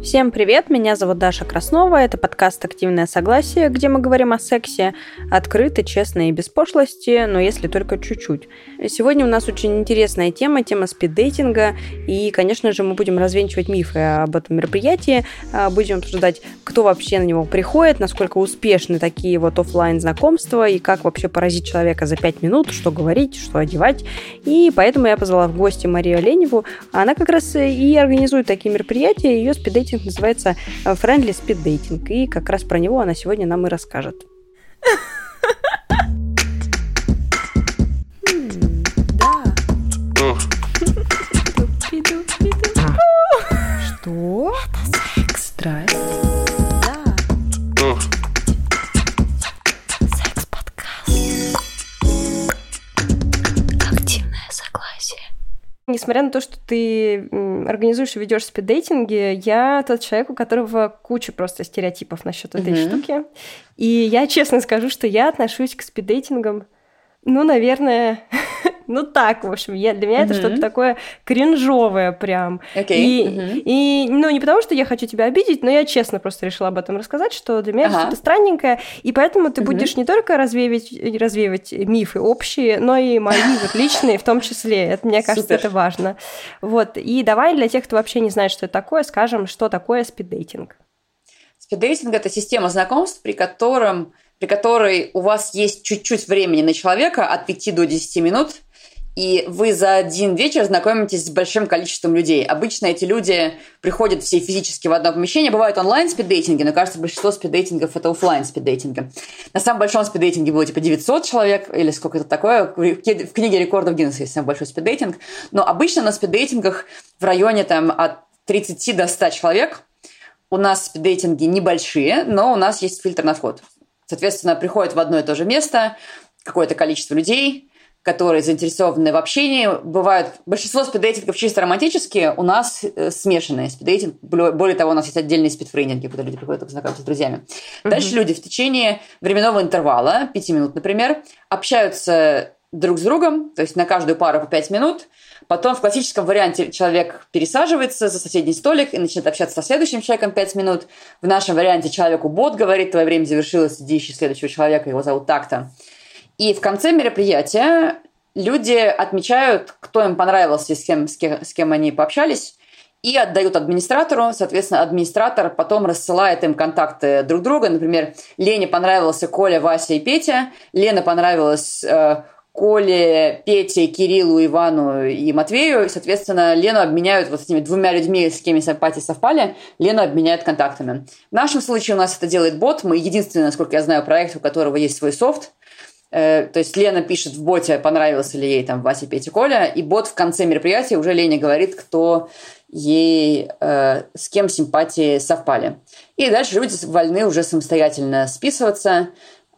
Всем привет, меня зовут Даша Краснова, это подкаст «Активное согласие», где мы говорим о сексе открыто, честно и без пошлости, но если только чуть-чуть. Сегодня у нас очень интересная тема, тема спиддейтинга, и, конечно же, мы будем развенчивать мифы об этом мероприятии, а, будем обсуждать, кто вообще на него приходит, насколько успешны такие вот офлайн знакомства и как вообще поразить человека за пять минут, что говорить, что одевать. И поэтому я позвала в гости Марию Оленеву, она как раз и организует такие мероприятия, ее спиддейтинг дейтинг называется э, Friendly Speed Dating. И как раз про него она сегодня нам и расскажет. Что? Это секс. Страсть. Несмотря на то, что ты организуешь и ведешь спиддейтинги, я тот человек, у которого куча просто стереотипов насчет этой mm-hmm. штуки. И я честно скажу, что я отношусь к спиддейтингам, ну, наверное, ну так, в общем, я, для меня mm-hmm. это что-то такое кринжовое прям. Okay. И, mm-hmm. и, ну, не потому, что я хочу тебя обидеть, но я честно просто решила об этом рассказать, что для меня uh-huh. это что-то странненькое, и поэтому ты mm-hmm. будешь не только развеивать, развеивать мифы общие, но и мои вот личные в том числе. Это, мне кажется, Супер. это важно. Вот, и давай для тех, кто вообще не знает, что это такое, скажем, что такое спиддейтинг. Спиддейтинг – это система знакомств, при котором при которой у вас есть чуть-чуть времени на человека от 5 до 10 минут, и вы за один вечер знакомитесь с большим количеством людей. Обычно эти люди приходят все физически в одно помещение. Бывают онлайн спиддейтинги, но кажется, большинство спиддейтингов это офлайн спиддейтинги. На самом большом спиддейтинге было типа 900 человек, или сколько это такое. В книге рекордов Гиннесса есть самый большой спиддейтинг. Но обычно на спиддейтингах в районе там от 30 до 100 человек. У нас спиддейтинги небольшие, но у нас есть фильтр на вход. Соответственно, приходит в одно и то же место какое-то количество людей, которые заинтересованы в общении. Бывают большинство спиддейтингов чисто романтические, у нас э, смешанные спиддейтинг. Более того, у нас есть отдельные спидфрейнинги, куда люди приходят знакомиться с друзьями. Mm-hmm. Дальше люди в течение временного интервала, 5 минут, например, общаются друг с другом, то есть на каждую пару по 5 минут. Потом в классическом варианте человек пересаживается за соседний столик и начинает общаться со следующим человеком 5 минут. В нашем варианте человеку бот говорит, твое время завершилось, иди ищи следующего человека, его зовут так-то. И в конце мероприятия люди отмечают, кто им понравился, с кем, с кем, с кем они пообщались, и отдают администратору. Соответственно, администратор потом рассылает им контакты друг друга. Например, Лене понравился Коля, Вася и Петя. Лена понравилась э, Коле, Пете, Кириллу, Ивану и Матвею. И, соответственно, Лену обменяют вот этими двумя людьми, с кем симпатии совпали, Лену обменяют контактами. В нашем случае у нас это делает бот. Мы единственный, насколько я знаю, проект, у которого есть свой софт. Э, то есть Лена пишет в боте, понравился ли ей там Вася, Петя, Коля, и бот в конце мероприятия уже Лене говорит, кто ей, э, с кем симпатии совпали. И дальше люди вольны уже самостоятельно списываться,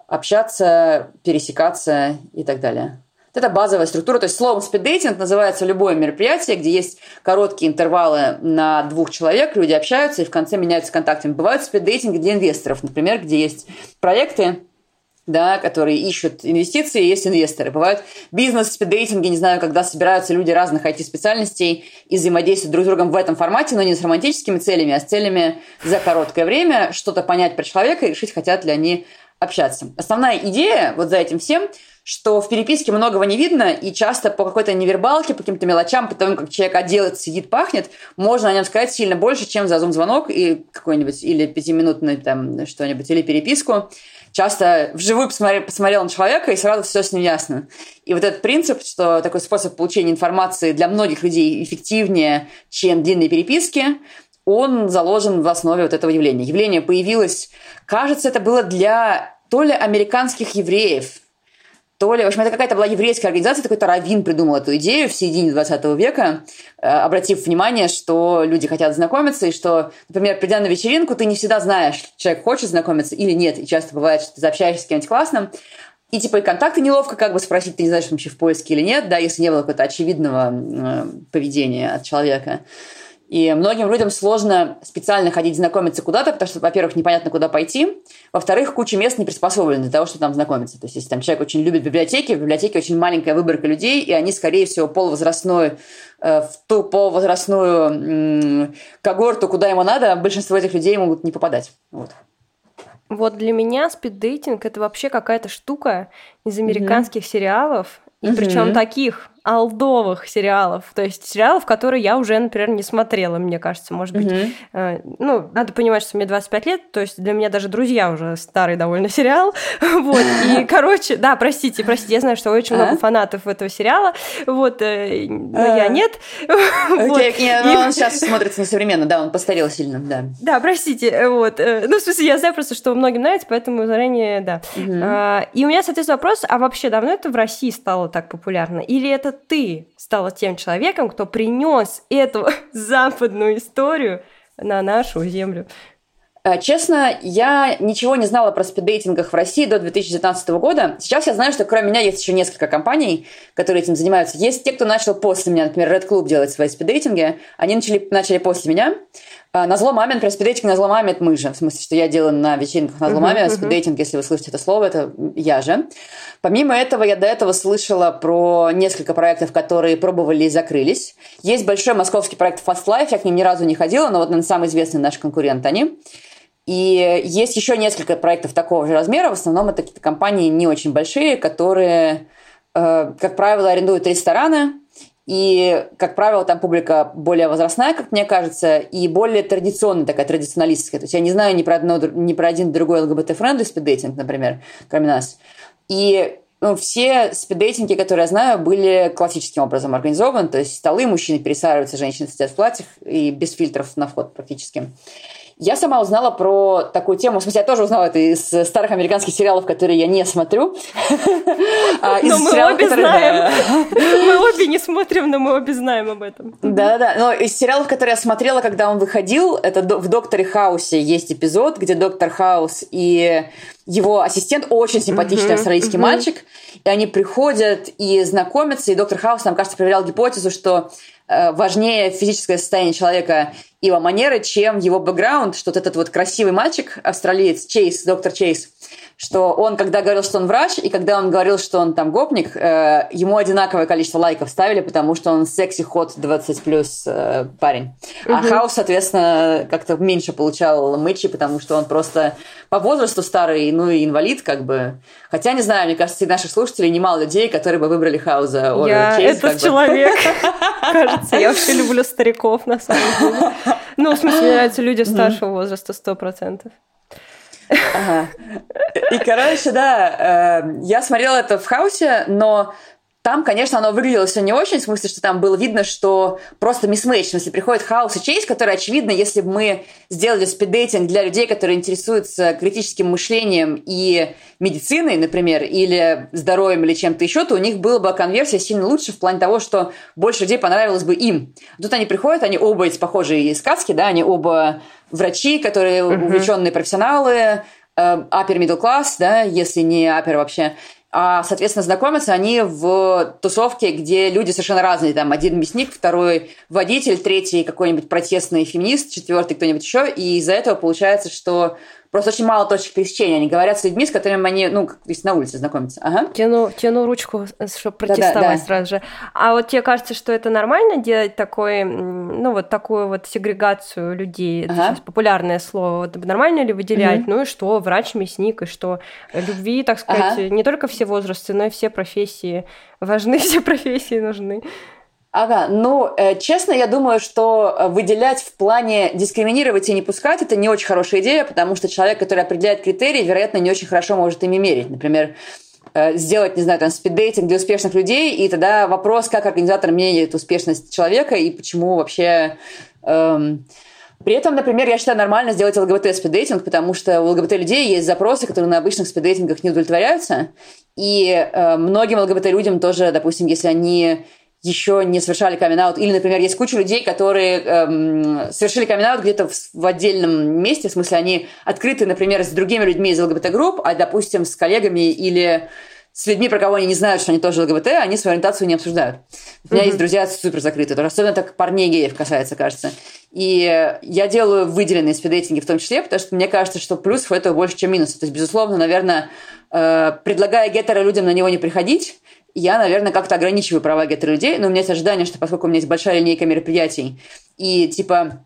общаться, пересекаться и так далее. Это базовая структура. То есть словом спиддейтинг называется любое мероприятие, где есть короткие интервалы на двух человек, люди общаются и в конце меняются контактами. Бывают спиддейтинги для инвесторов, например, где есть проекты, да, которые ищут инвестиции, есть инвесторы. Бывают бизнес-спиддейтинги, не знаю, когда собираются люди разных IT-специальностей и взаимодействуют друг с другом в этом формате, но не с романтическими целями, а с целями за короткое время что-то понять про человека и решить, хотят ли они общаться. Основная идея вот за этим всем, что в переписке многого не видно, и часто по какой-то невербалке, по каким-то мелочам, по тому, как человек оделся, сидит, пахнет, можно о нем сказать сильно больше, чем за зум-звонок и какой-нибудь, или пятиминутный там что-нибудь, или переписку часто вживую посмотрел, посмотрел на человека, и сразу все с ним ясно. И вот этот принцип, что такой способ получения информации для многих людей эффективнее, чем длинные переписки, он заложен в основе вот этого явления. Явление появилось, кажется, это было для то ли американских евреев, то ли, в общем, это какая-то была еврейская организация, такой-то раввин придумал эту идею в середине 20 века, э, обратив внимание, что люди хотят знакомиться, и что, например, придя на вечеринку, ты не всегда знаешь, человек хочет знакомиться или нет, и часто бывает, что ты заобщаешься с кем-нибудь классным, и типа и контакты неловко как бы спросить, ты не знаешь, вообще в поиске или нет, да, если не было какого-то очевидного э, поведения от человека. И многим людям сложно специально ходить знакомиться куда-то, потому что, во-первых, непонятно, куда пойти. Во-вторых, куча мест не приспособлена для того, чтобы там знакомиться. То есть, если там человек очень любит библиотеки, в библиотеке очень маленькая выборка людей, и они, скорее всего, полувозрастной, э, в ту полувозрастную когорту, куда ему надо, большинство этих людей могут не попадать. Вот. Вот для меня спиддейтинг это вообще какая-то штука из американских mm-hmm. сериалов, и mm-hmm. причем таких алдовых сериалов, то есть сериалов, которые я уже, например, не смотрела, мне кажется, может быть. Mm-hmm. Э, ну, надо понимать, что мне 25 лет, то есть для меня даже «Друзья» уже старый довольно сериал, вот, и, короче, да, простите, простите, я знаю, что очень много фанатов этого сериала, вот, э, но я нет. Окей, он сейчас смотрится несовременно, да, он постарел сильно, да. Да, простите, вот, э, ну, в смысле, я знаю просто, что многим нравится, поэтому заранее, да. А, и у меня, соответственно, вопрос, а вообще давно это в России стало так популярно? Или это ты стала тем человеком, кто принес эту западную историю на нашу землю? Э, честно, я ничего не знала про спиддейтингах в России до 2019 года. Сейчас я знаю, что кроме меня есть еще несколько компаний, которые этим занимаются. Есть те, кто начал после меня, например, Red Club делать свои спиддейтинги. Они начали, начали после меня. А, на зло маме, например, спиддейтинг на зло маме – это мы же. В смысле, что я делаю на вечеринках на зло маме. Uh-huh, спиддейтинг, если вы слышите это слово, это я же. Помимо этого, я до этого слышала про несколько проектов, которые пробовали и закрылись. Есть большой московский проект Fast Life, я к ним ни разу не ходила, но вот, наверное, самый известный наш конкурент они. И есть еще несколько проектов такого же размера. В основном это какие-то компании не очень большие, которые, э, как правило, арендуют рестораны, и, как правило, там публика более возрастная, как мне кажется, и более традиционная, такая традиционалистская. То есть я не знаю ни про, одно, ни про один другой ЛГБТ- friendly спиддейтинг, например, кроме нас. И ну, все спиддейтинги, которые я знаю, были классическим образом организованы. То есть столы, мужчины пересаживаются, женщины сидят в платьях и без фильтров на вход практически. Я сама узнала про такую тему. В смысле, я тоже узнала это из старых американских сериалов, которые я не смотрю. А, но мы обе знаем. Мы обе не смотрим, но мы обе знаем об этом. Да-да-да. Но из сериалов, которые я смотрела, когда он выходил, это в «Докторе Хаусе» есть эпизод, где доктор Хаус и его ассистент очень симпатичный австралийский мальчик, и они приходят и знакомятся, и доктор Хаус, там, кажется, проверял гипотезу, что важнее физическое состояние человека и его манеры, чем его бэкграунд, что вот этот вот красивый мальчик, австралиец, Чейз, доктор Чейз, что он, когда говорил, что он врач, и когда он говорил, что он там гопник, э, ему одинаковое количество лайков ставили, потому что он секси-ход 20 плюс э, парень. Угу. А Хаус, соответственно, как-то меньше получал мычи, потому что он просто по возрасту старый, ну и инвалид, как бы. Хотя, не знаю, мне кажется, среди наших слушателей немало людей, которые бы выбрали Хауза. Я Чейз, этот человек, кажется. Я вообще люблю стариков, на самом деле. Ну, в смысле, мне нравятся люди старшего возраста, сто процентов. И, короче, да, э, я смотрела это в хаусе, но там, конечно, оно выглядело все не очень, в смысле, что там было видно, что просто мисс-мэйч, в смысле, приходит хаос и чейз, который, очевидно, если бы мы сделали спиддейтинг для людей, которые интересуются критическим мышлением и медициной, например, или здоровьем, или чем-то еще, то у них была бы конверсия сильно лучше в плане того, что больше людей понравилось бы им. Тут они приходят, они оба эти похожие сказки, да, они оба врачи, которые uh-huh. увлеченные профессионалы, э, upper middle class, да, если не upper вообще, а, соответственно, знакомятся они в тусовке, где люди совершенно разные. Там один мясник, второй водитель, третий какой-нибудь протестный феминист, четвертый кто-нибудь еще. И из-за этого получается, что Просто очень мало точек пересечения. Они говорят с людьми, с которыми они, ну, как есть на улице знакомятся. Ага. Тяну, тяну ручку, чтобы протестовать да, да, да. сразу же. А вот тебе кажется, что это нормально делать такой, ну, вот такую вот сегрегацию людей? Ага. Это сейчас популярное слово. Вот нормально ли выделять? Угу. Ну и что? Врач, мясник, и что? Любви, так сказать, ага. не только все возрасты, но и все профессии. Важны все профессии нужны. Ага, ну, э, честно, я думаю, что э, выделять в плане дискриминировать и не пускать – это не очень хорошая идея, потому что человек, который определяет критерии, вероятно, не очень хорошо может ими мерить. Например, э, сделать, не знаю, там, спиддейтинг для успешных людей, и тогда вопрос, как организатор меряет успешность человека и почему вообще... Эм, при этом, например, я считаю нормально сделать ЛГБТ-спиддейтинг, потому что у ЛГБТ-людей есть запросы, которые на обычных спиддейтингах не удовлетворяются. И э, многим ЛГБТ-людям тоже, допустим, если они еще не совершали камин Или, например, есть куча людей, которые эм, совершили камин где-то в, в отдельном месте, в смысле, они открыты, например, с другими людьми из ЛГБТ-групп, а, допустим, с коллегами или с людьми, про кого они не знают, что они тоже ЛГБТ, они свою ориентацию не обсуждают. У меня mm-hmm. есть друзья супер закрытые, тоже, особенно так парней геев касается, кажется. И я делаю выделенные спиддейтинги в том числе, потому что мне кажется, что плюсов этого больше, чем минусов. То есть, безусловно, наверное, э, предлагая гетеро людям на него не приходить, я, наверное, как-то ограничиваю права гетеро людей, но у меня есть ожидание, что поскольку у меня есть большая линейка мероприятий, и типа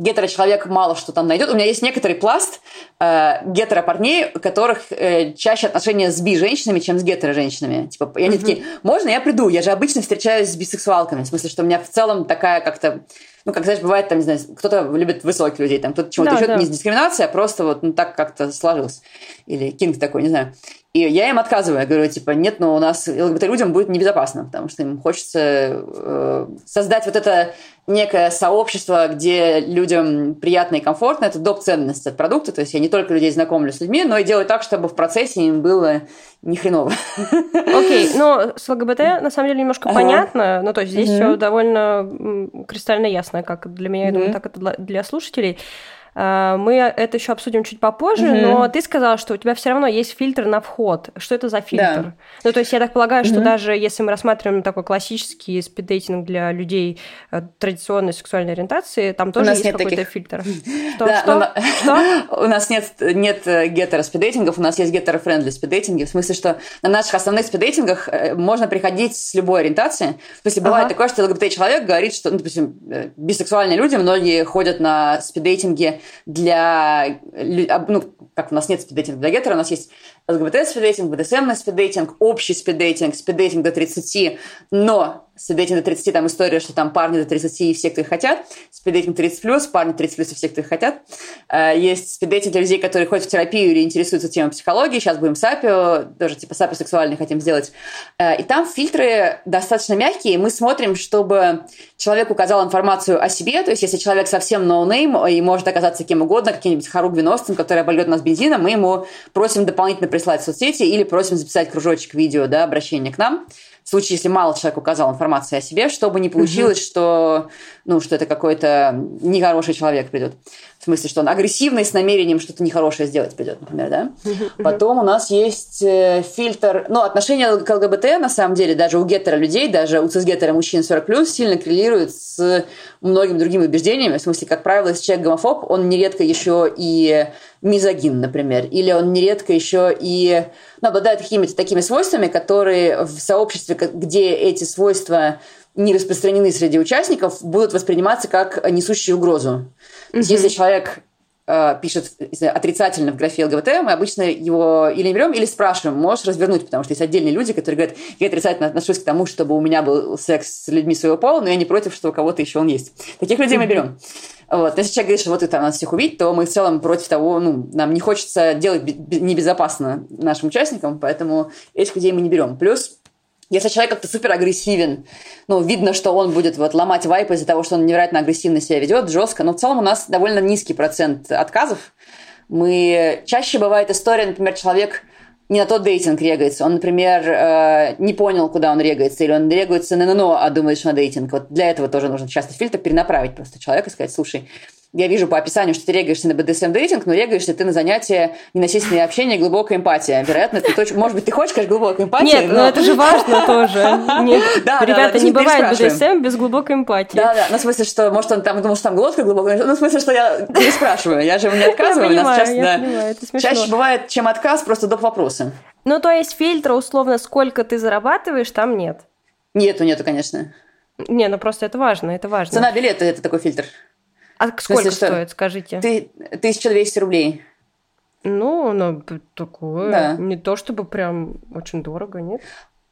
гетеро-человек мало что там найдет. У меня есть некоторый пласт э, гетеро-парней, у которых э, чаще отношения с би-женщинами, чем с гетеро-женщинами. Типа, и они mm-hmm. такие, можно я приду? Я же обычно встречаюсь с бисексуалками. В смысле, что у меня в целом такая как-то... Ну, как, знаешь, бывает, там, не знаю, кто-то любит высоких людей, там, кто-то чего-то да, еще, да. не дискриминация, а просто вот ну, так как-то сложилось. Или кинг такой, не знаю. И я им отказываю, я говорю, типа, нет, но у нас ЛГБТ-людям будет небезопасно, потому что им хочется э, создать вот это некое сообщество, где людям приятно и комфортно. Это доп. ценность от продукта, то есть я не только людей знакомлю с людьми, но и делаю так, чтобы в процессе им было не хреново. Окей, okay, но с ЛГБТ на самом деле немножко ага. понятно, ну то есть здесь mm-hmm. все довольно кристально ясно, как для меня, mm-hmm. я думаю, так и для слушателей. А, мы это еще обсудим чуть попозже, угу. но ты сказала, что у тебя все равно есть фильтр на вход. Что это за фильтр? Да. Ну, то есть я так полагаю, что угу. даже если мы рассматриваем такой классический спиддейтинг для людей э, традиционной сексуальной ориентации, там тоже есть какой-то таких... фильтр. Что? Да, что? что? У нас нет, нет э, гетеро-спиддейтингов, у нас есть гетеро-френдли спиддейтинги, в смысле, что на наших основных спиддейтингах э, можно приходить с любой ориентации. То есть бывает ага. такое, что ЛГБТ-человек говорит, что, ну, допустим, бисексуальные люди, многие ходят на спиддейтинги для... Ну, как у нас нет спиддейтинга для гетера, у нас есть ЛГБТ-спиддейтинг, БДСМ-спиддейтинг, общий спиддейтинг, спиддейтинг до 30, но спиддейтинг до 30, там история, что там парни до 30 и все, кто их хотят, спиддейтинг 30 плюс, парни 30 плюс и все, кто их хотят. Э, есть спиддейтинг для людей, которые ходят в терапию или интересуются темой психологии, сейчас будем сапио, тоже типа сапио сексуальный хотим сделать. Э, и там фильтры достаточно мягкие, мы смотрим, чтобы человек указал информацию о себе, то есть если человек совсем no name и может оказаться кем угодно, каким-нибудь Харук Виновцем, который обольет нас бензином, мы ему просим дополнительно прислать в соцсети или просим записать кружочек видео, да, обращение к нам в случае, если мало человек указал информацию о себе, чтобы не получилось, угу. что, ну, что это какой-то нехороший человек придет. В смысле, что он агрессивный с намерением что-то нехорошее сделать придет, например, да? Потом у нас есть э, фильтр... Ну, отношение к ЛГБТ, на самом деле, даже у гетера людей, даже у цисгетера мужчин 40+, сильно коррелирует с многими другими убеждениями. В смысле, как правило, если человек гомофоб, он нередко еще и мизогин, например, или он нередко еще и ну, обладает какими-то такими свойствами, которые в сообществе, где эти свойства не распространены среди участников, будут восприниматься как несущие угрозу. Mm-hmm. Если человек э, пишет знаю, отрицательно в графе ЛГБТ, мы обычно его или берем, или спрашиваем, можешь развернуть, потому что есть отдельные люди, которые говорят, я отрицательно отношусь к тому, чтобы у меня был секс с людьми своего пола, но я не против, что у кого-то еще он есть. Таких людей мы берем. Вот. Если человек говорит, что вот это надо всех убить, то мы в целом против того, ну, нам не хочется делать небезопасно нашим участникам, поэтому этих людей мы не берем. Плюс если человек как-то супер агрессивен, ну, видно, что он будет вот ломать вайп из-за того, что он невероятно агрессивно себя ведет, жестко, но в целом у нас довольно низкий процент отказов. Мы... Чаще бывает история, например, человек не на тот дейтинг регается. Он, например, э, не понял, куда он регается, или он регается на ННО, а думает, что на дейтинг. Вот для этого тоже нужно часто фильтр перенаправить просто человека и сказать, слушай, я вижу по описанию, что ты регаешься на BDSM-дейтинг, но регаешься ты на занятия ненасильственное общение и глубокая эмпатия. Вероятно, ты точно... Может быть, ты хочешь, конечно, глубокой эмпатии, Нет, но... но это же важно тоже. Ребята, не бывает BDSM без глубокой эмпатии. Да, да, ну, в смысле, что, может, он там думал, что там глотка глубокая, ну, в смысле, что я не спрашиваю, я же ему не отказываю. Я понимаю, я понимаю, это смешно. Чаще бывает, чем отказ, просто доп. вопросы. Ну, то есть фильтра, условно, сколько ты зарабатываешь, там нет? Нету, нету, конечно. Не, ну просто это важно, это важно. Цена билета – это такой фильтр. А сколько смысле, стоит, что? скажите? Ты, 1200 рублей. Ну, ну, такое. Да. Не то чтобы прям очень дорого, нет?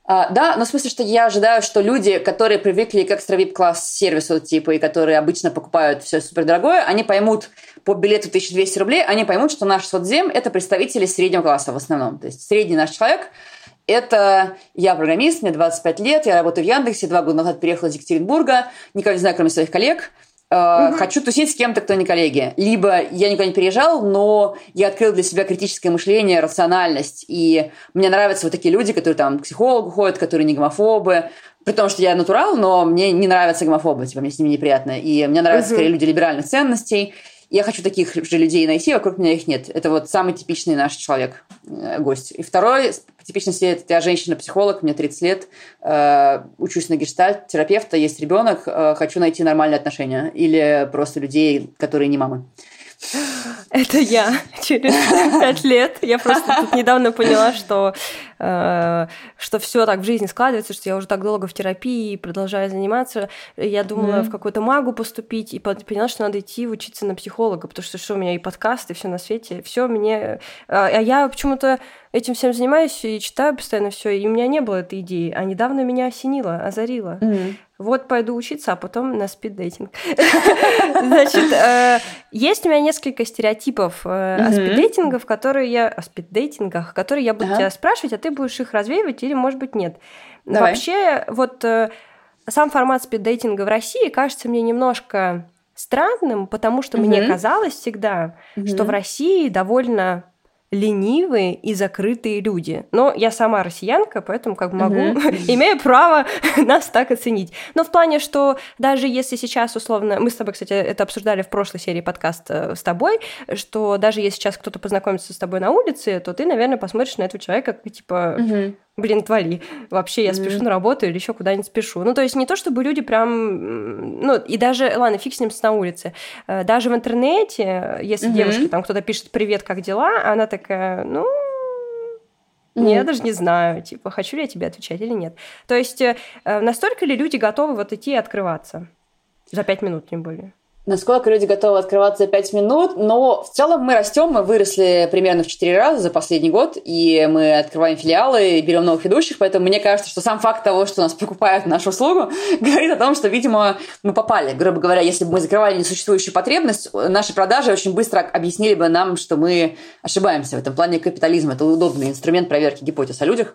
А, да, но в смысле, что я ожидаю, что люди, которые привыкли к экстра вип класс сервису, типа, и которые обычно покупают все супер дорогое, они поймут по билету 1200 рублей, они поймут, что наш соцзем – это представители среднего класса в основном. То есть средний наш человек – это я программист, мне 25 лет, я работаю в Яндексе, два года назад переехала из Екатеринбурга, никого не знаю, кроме своих коллег – Uh-huh. Хочу тусить с кем-то, кто не коллеги. Либо я никуда не переезжал, но я открыл для себя критическое мышление, рациональность. И мне нравятся вот такие люди, которые там к психологу ходят, которые не гомофобы. При том, что я натурал, но мне не нравятся гомофобы, типа мне с ними неприятно. И мне нравятся uh-huh. скорее люди либеральных ценностей. Я хочу таких же людей найти, вокруг меня их нет. Это вот самый типичный наш человек, э, гость. И второй типичности это я женщина-психолог, мне 30 лет, э, учусь на гештальт, терапевта, есть ребенок, э, хочу найти нормальные отношения. Или просто людей, которые не мамы. Это я через пять лет. Я просто тут недавно поняла, что, э, что все так в жизни складывается, что я уже так долго в терапии продолжаю заниматься. Я думала mm-hmm. в какую-то магу поступить и поняла, что надо идти учиться на психолога, потому что что у меня и подкасты, все на свете, все мне. А, а я почему-то этим всем занимаюсь и читаю постоянно все, и у меня не было этой идеи, а недавно меня осенило, озарило. Mm-hmm. Вот пойду учиться, а потом на спиддейтинг. Значит, э, есть у меня несколько стереотипов э, о спиддейтингах, которые я о спиддейтингах, которые я буду тебя спрашивать, а ты будешь их развеивать или, может быть, нет. Вообще, вот э, сам формат спиддейтинга в России кажется мне немножко странным, потому что мне казалось всегда, что в России довольно ленивые и закрытые люди. Но я сама россиянка, поэтому как могу, имею право нас так оценить. Но в плане, что даже если сейчас условно, мы с тобой, кстати, это обсуждали в прошлой серии подкаста с тобой, что даже если сейчас кто-то познакомится с тобой на улице, то ты, наверное, посмотришь на этого человека как типа блин, твали, вообще я спешу на работу или еще куда-нибудь спешу. Ну, то есть не то, чтобы люди прям, ну, и даже, ладно, фиг с ним на улице, э, даже в интернете, если mm-hmm. девушке там кто-то пишет «Привет, как дела?», она такая, ну, Mm-hmm. Я даже не знаю, типа, хочу ли я тебе отвечать или нет. То есть, э, настолько ли люди готовы вот идти и открываться? За пять минут, не более насколько люди готовы открываться за 5 минут, но в целом мы растем, мы выросли примерно в 4 раза за последний год, и мы открываем филиалы и берем новых ведущих, поэтому мне кажется, что сам факт того, что нас покупают нашу услугу, говорит о том, что, видимо, мы попали. Грубо говоря, если бы мы закрывали несуществующую потребность, наши продажи очень быстро объяснили бы нам, что мы ошибаемся в этом плане капитализма. Это удобный инструмент проверки гипотез о людях.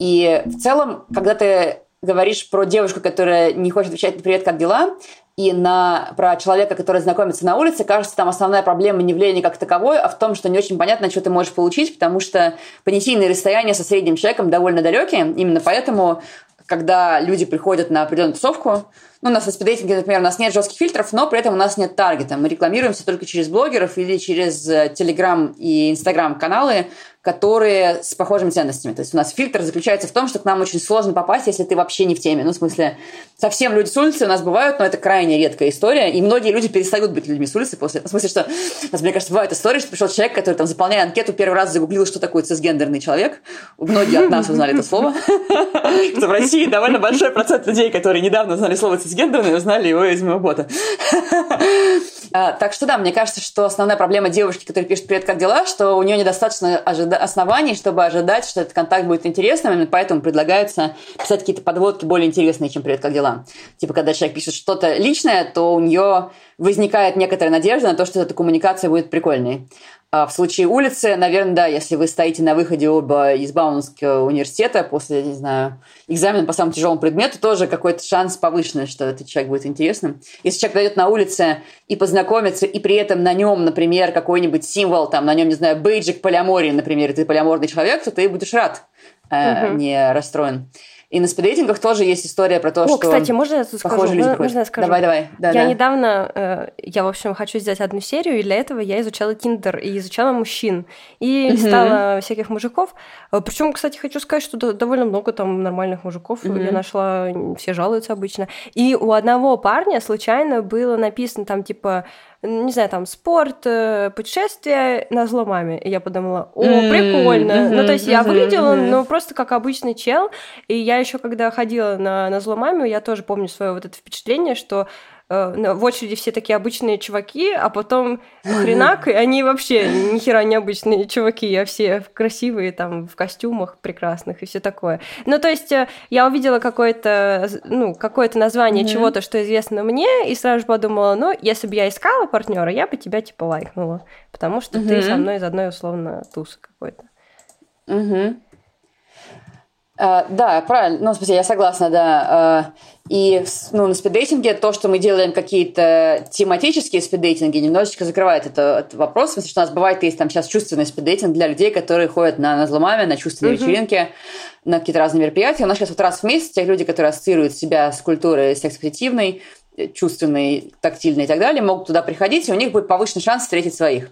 И в целом, когда ты говоришь про девушку, которая не хочет отвечать на «Привет, как дела?», и на, про человека, который знакомится на улице, кажется, там основная проблема не в лени как таковой, а в том, что не очень понятно, что ты можешь получить, потому что понятийные расстояния со средним человеком довольно далекие. Именно поэтому, когда люди приходят на определенную тусовку, ну, у нас на спиддейтинге, например, у нас нет жестких фильтров, но при этом у нас нет таргета. Мы рекламируемся только через блогеров или через Telegram и Instagram каналы, которые с похожими ценностями. То есть у нас фильтр заключается в том, что к нам очень сложно попасть, если ты вообще не в теме. Ну, в смысле, совсем люди с улицы у нас бывают, но это крайне редкая история, и многие люди перестают быть людьми с улицы после... В смысле, что у нас, мне кажется, бывает история, что пришел человек, который там, заполняя анкету, первый раз загуглил, что такое цисгендерный человек. Многие от нас узнали это слово. В России довольно большой процент людей, которые недавно узнали слово цисгендерный, узнали его из моего бота. А, так что да, мне кажется, что основная проблема девушки, которая пишет «Привет, как дела?», что у нее недостаточно оснований, чтобы ожидать, что этот контакт будет интересным, именно поэтому предлагается писать какие-то подводки более интересные, чем «Привет, как дела?». Типа, когда человек пишет что-то личное, то у нее возникает некоторая надежда на то, что эта коммуникация будет прикольной. А в случае улицы, наверное, да, если вы стоите на выходе оба из Бауманского университета после, не знаю, экзамена по самому тяжелому предмету, тоже какой-то шанс повышенный, что этот человек будет интересным. Если человек дойдет на улице и познакомится, и при этом на нем, например, какой-нибудь символ, там, на нем, не знаю, бейджик полиамории, например, и ты полиаморный человек, то ты будешь рад, угу. не расстроен. И на спиддейтингах тоже есть история про то, О, что кстати, можно я скажу? Люди можно я скажу? Давай, давай. Да, я да. недавно, э, я, в общем, хочу сделать одну серию, и для этого я изучала Тиндер и изучала мужчин. И угу. листала всяких мужиков. Э, Причем, кстати, хочу сказать, что довольно много там нормальных мужиков угу. я нашла, все жалуются обычно. И у одного парня случайно было написано там, типа, не знаю, там, спорт, э, путешествия на зло маме. И я подумала, о, прикольно. Mm-hmm, ну, то есть я выглядела, mm-hmm. ну, просто как обычный чел. И я еще, когда ходила на, на зло маме, я тоже помню свое вот это впечатление, что Э, в очереди все такие обычные чуваки, а потом хренак, и они вообще ни хера не обычные чуваки, а все красивые, там, в костюмах прекрасных и все такое. Ну, то есть э, я увидела какое-то, ну, какое-то название mm-hmm. чего-то, что известно мне, и сразу же подумала, ну, если бы я искала партнера, я бы тебя, типа, лайкнула, потому что mm-hmm. ты со мной из одной, условно, тусы какой-то. Угу. Uh, да, правильно. Ну, в смысле, я согласна, да. Uh, и ну, на спиддейтинге то, что мы делаем какие-то тематические спиддейтинги, немножечко закрывает это, этот вопрос. В смысле, что у нас бывает, есть там сейчас чувственный спиддейтинг для людей, которые ходят на, на зломами, на чувственные mm-hmm. вечеринки, на какие-то разные мероприятия. У нас сейчас вот раз в месяц те люди, которые ассоциируют себя с культурой секс-позитивной, чувственные, тактильные и так далее, могут туда приходить, и у них будет повышенный шанс встретить своих.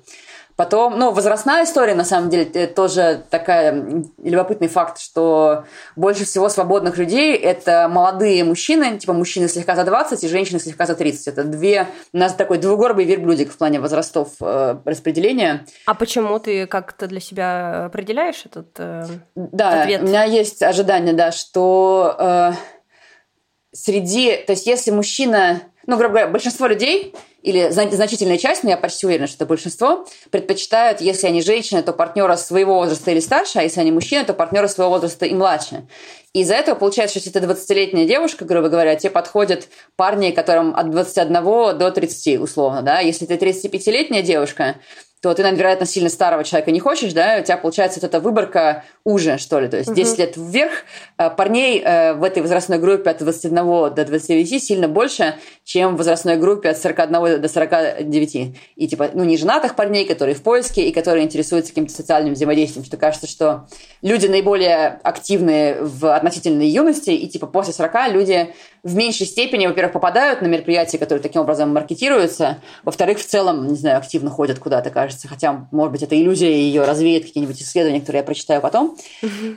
Потом, ну, возрастная история, на самом деле, это тоже такая любопытный факт, что больше всего свободных людей – это молодые мужчины, типа мужчины слегка за 20 и женщины слегка за 30. Это две, у нас такой двугорбый верблюдик в плане возрастов э, распределения. А почему ты как-то для себя определяешь этот э, да, ответ? у меня есть ожидание, да, что э, среди, то есть если мужчина, ну, грубо говоря, большинство людей или значительная часть, но я почти уверена, что это большинство, предпочитают, если они женщины, то партнера своего возраста или старше, а если они мужчины, то партнера своего возраста и младше. И из-за этого получается, что если ты 20-летняя девушка, грубо говоря, тебе подходят парни, которым от 21 до 30, условно, да. Если ты 35-летняя девушка, то ты, наверное, вероятно, сильно старого человека не хочешь, да, у тебя получается вот эта выборка уже, что ли, то есть 10 uh-huh. лет вверх. Э, парней э, в этой возрастной группе от 21 до 29 сильно больше, чем в возрастной группе от 41 до 49. И, типа, ну, не женатых парней, которые в поиске и которые интересуются каким-то социальным взаимодействием, что кажется, что люди наиболее активные в относительной юности, и, типа, после 40 люди в меньшей степени, во-первых, попадают на мероприятия, которые таким образом маркетируются, во-вторых, в целом, не знаю, активно ходят куда-то, кажется, хотя, может быть, это иллюзия, ее развеет какие-нибудь исследования, которые я прочитаю потом.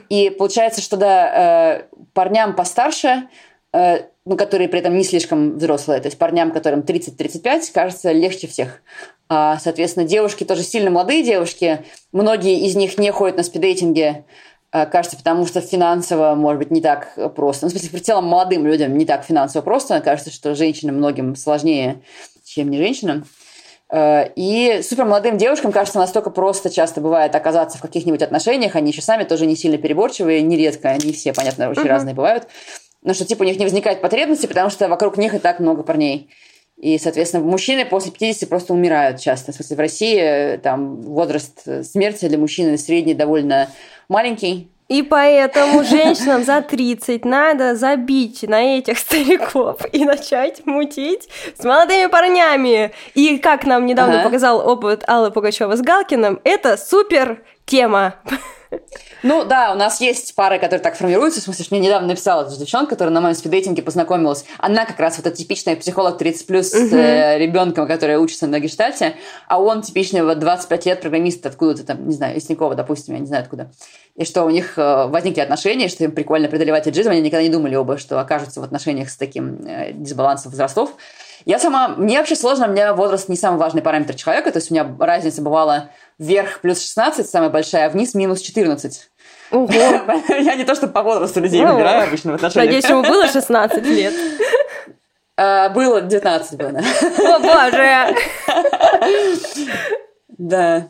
И получается, что, да, э, парням постарше, э, ну, которые при этом не слишком взрослые, то есть парням, которым 30-35, кажется, легче всех. А, соответственно, девушки тоже сильно молодые девушки, многие из них не ходят на спидейтинге, кажется, потому что финансово, может быть, не так просто. Ну, в смысле, в целом молодым людям не так финансово просто. Кажется, что женщинам многим сложнее, чем не женщинам. Э, и супер молодым девушкам, кажется, настолько просто часто бывает оказаться в каких-нибудь отношениях. Они еще сами тоже не сильно переборчивые, нередко. Они все, понятно, очень uh-huh. разные бывают. Но что, типа, у них не возникает потребности, потому что вокруг них и так много парней. И, соответственно, мужчины после 50 просто умирают часто. В смысле, в России э, там возраст смерти для мужчины средний довольно маленький. И поэтому женщинам за 30 надо забить на этих стариков и начать мутить с молодыми парнями. И как нам недавно ага. показал опыт Аллы Пугачева с Галкиным, это супер тема. Ну да, у нас есть пары, которые так формируются. В смысле, что мне недавно написала эта девчонка, которая на моем спиддейтинге познакомилась. Она как раз вот эта типичная психолог 30 плюс с э, ребенком, который учится на гештальте, а он типичный вот 25 лет программист откуда-то там, не знаю, из Тинькова, допустим, я не знаю откуда. И что у них э, возникли отношения, что им прикольно преодолевать эджизм, они никогда не думали оба, что окажутся в отношениях с таким э, дисбалансом возрастов. Я сама... Мне вообще сложно, у меня возраст не самый важный параметр человека, то есть у меня разница бывала вверх плюс 16, самая большая, а вниз минус 14. Ого. Я не то, что по возрасту людей выбираю обычно в отношениях. Надеюсь, ему было 16 лет. А, было 19 было, О, боже! Да.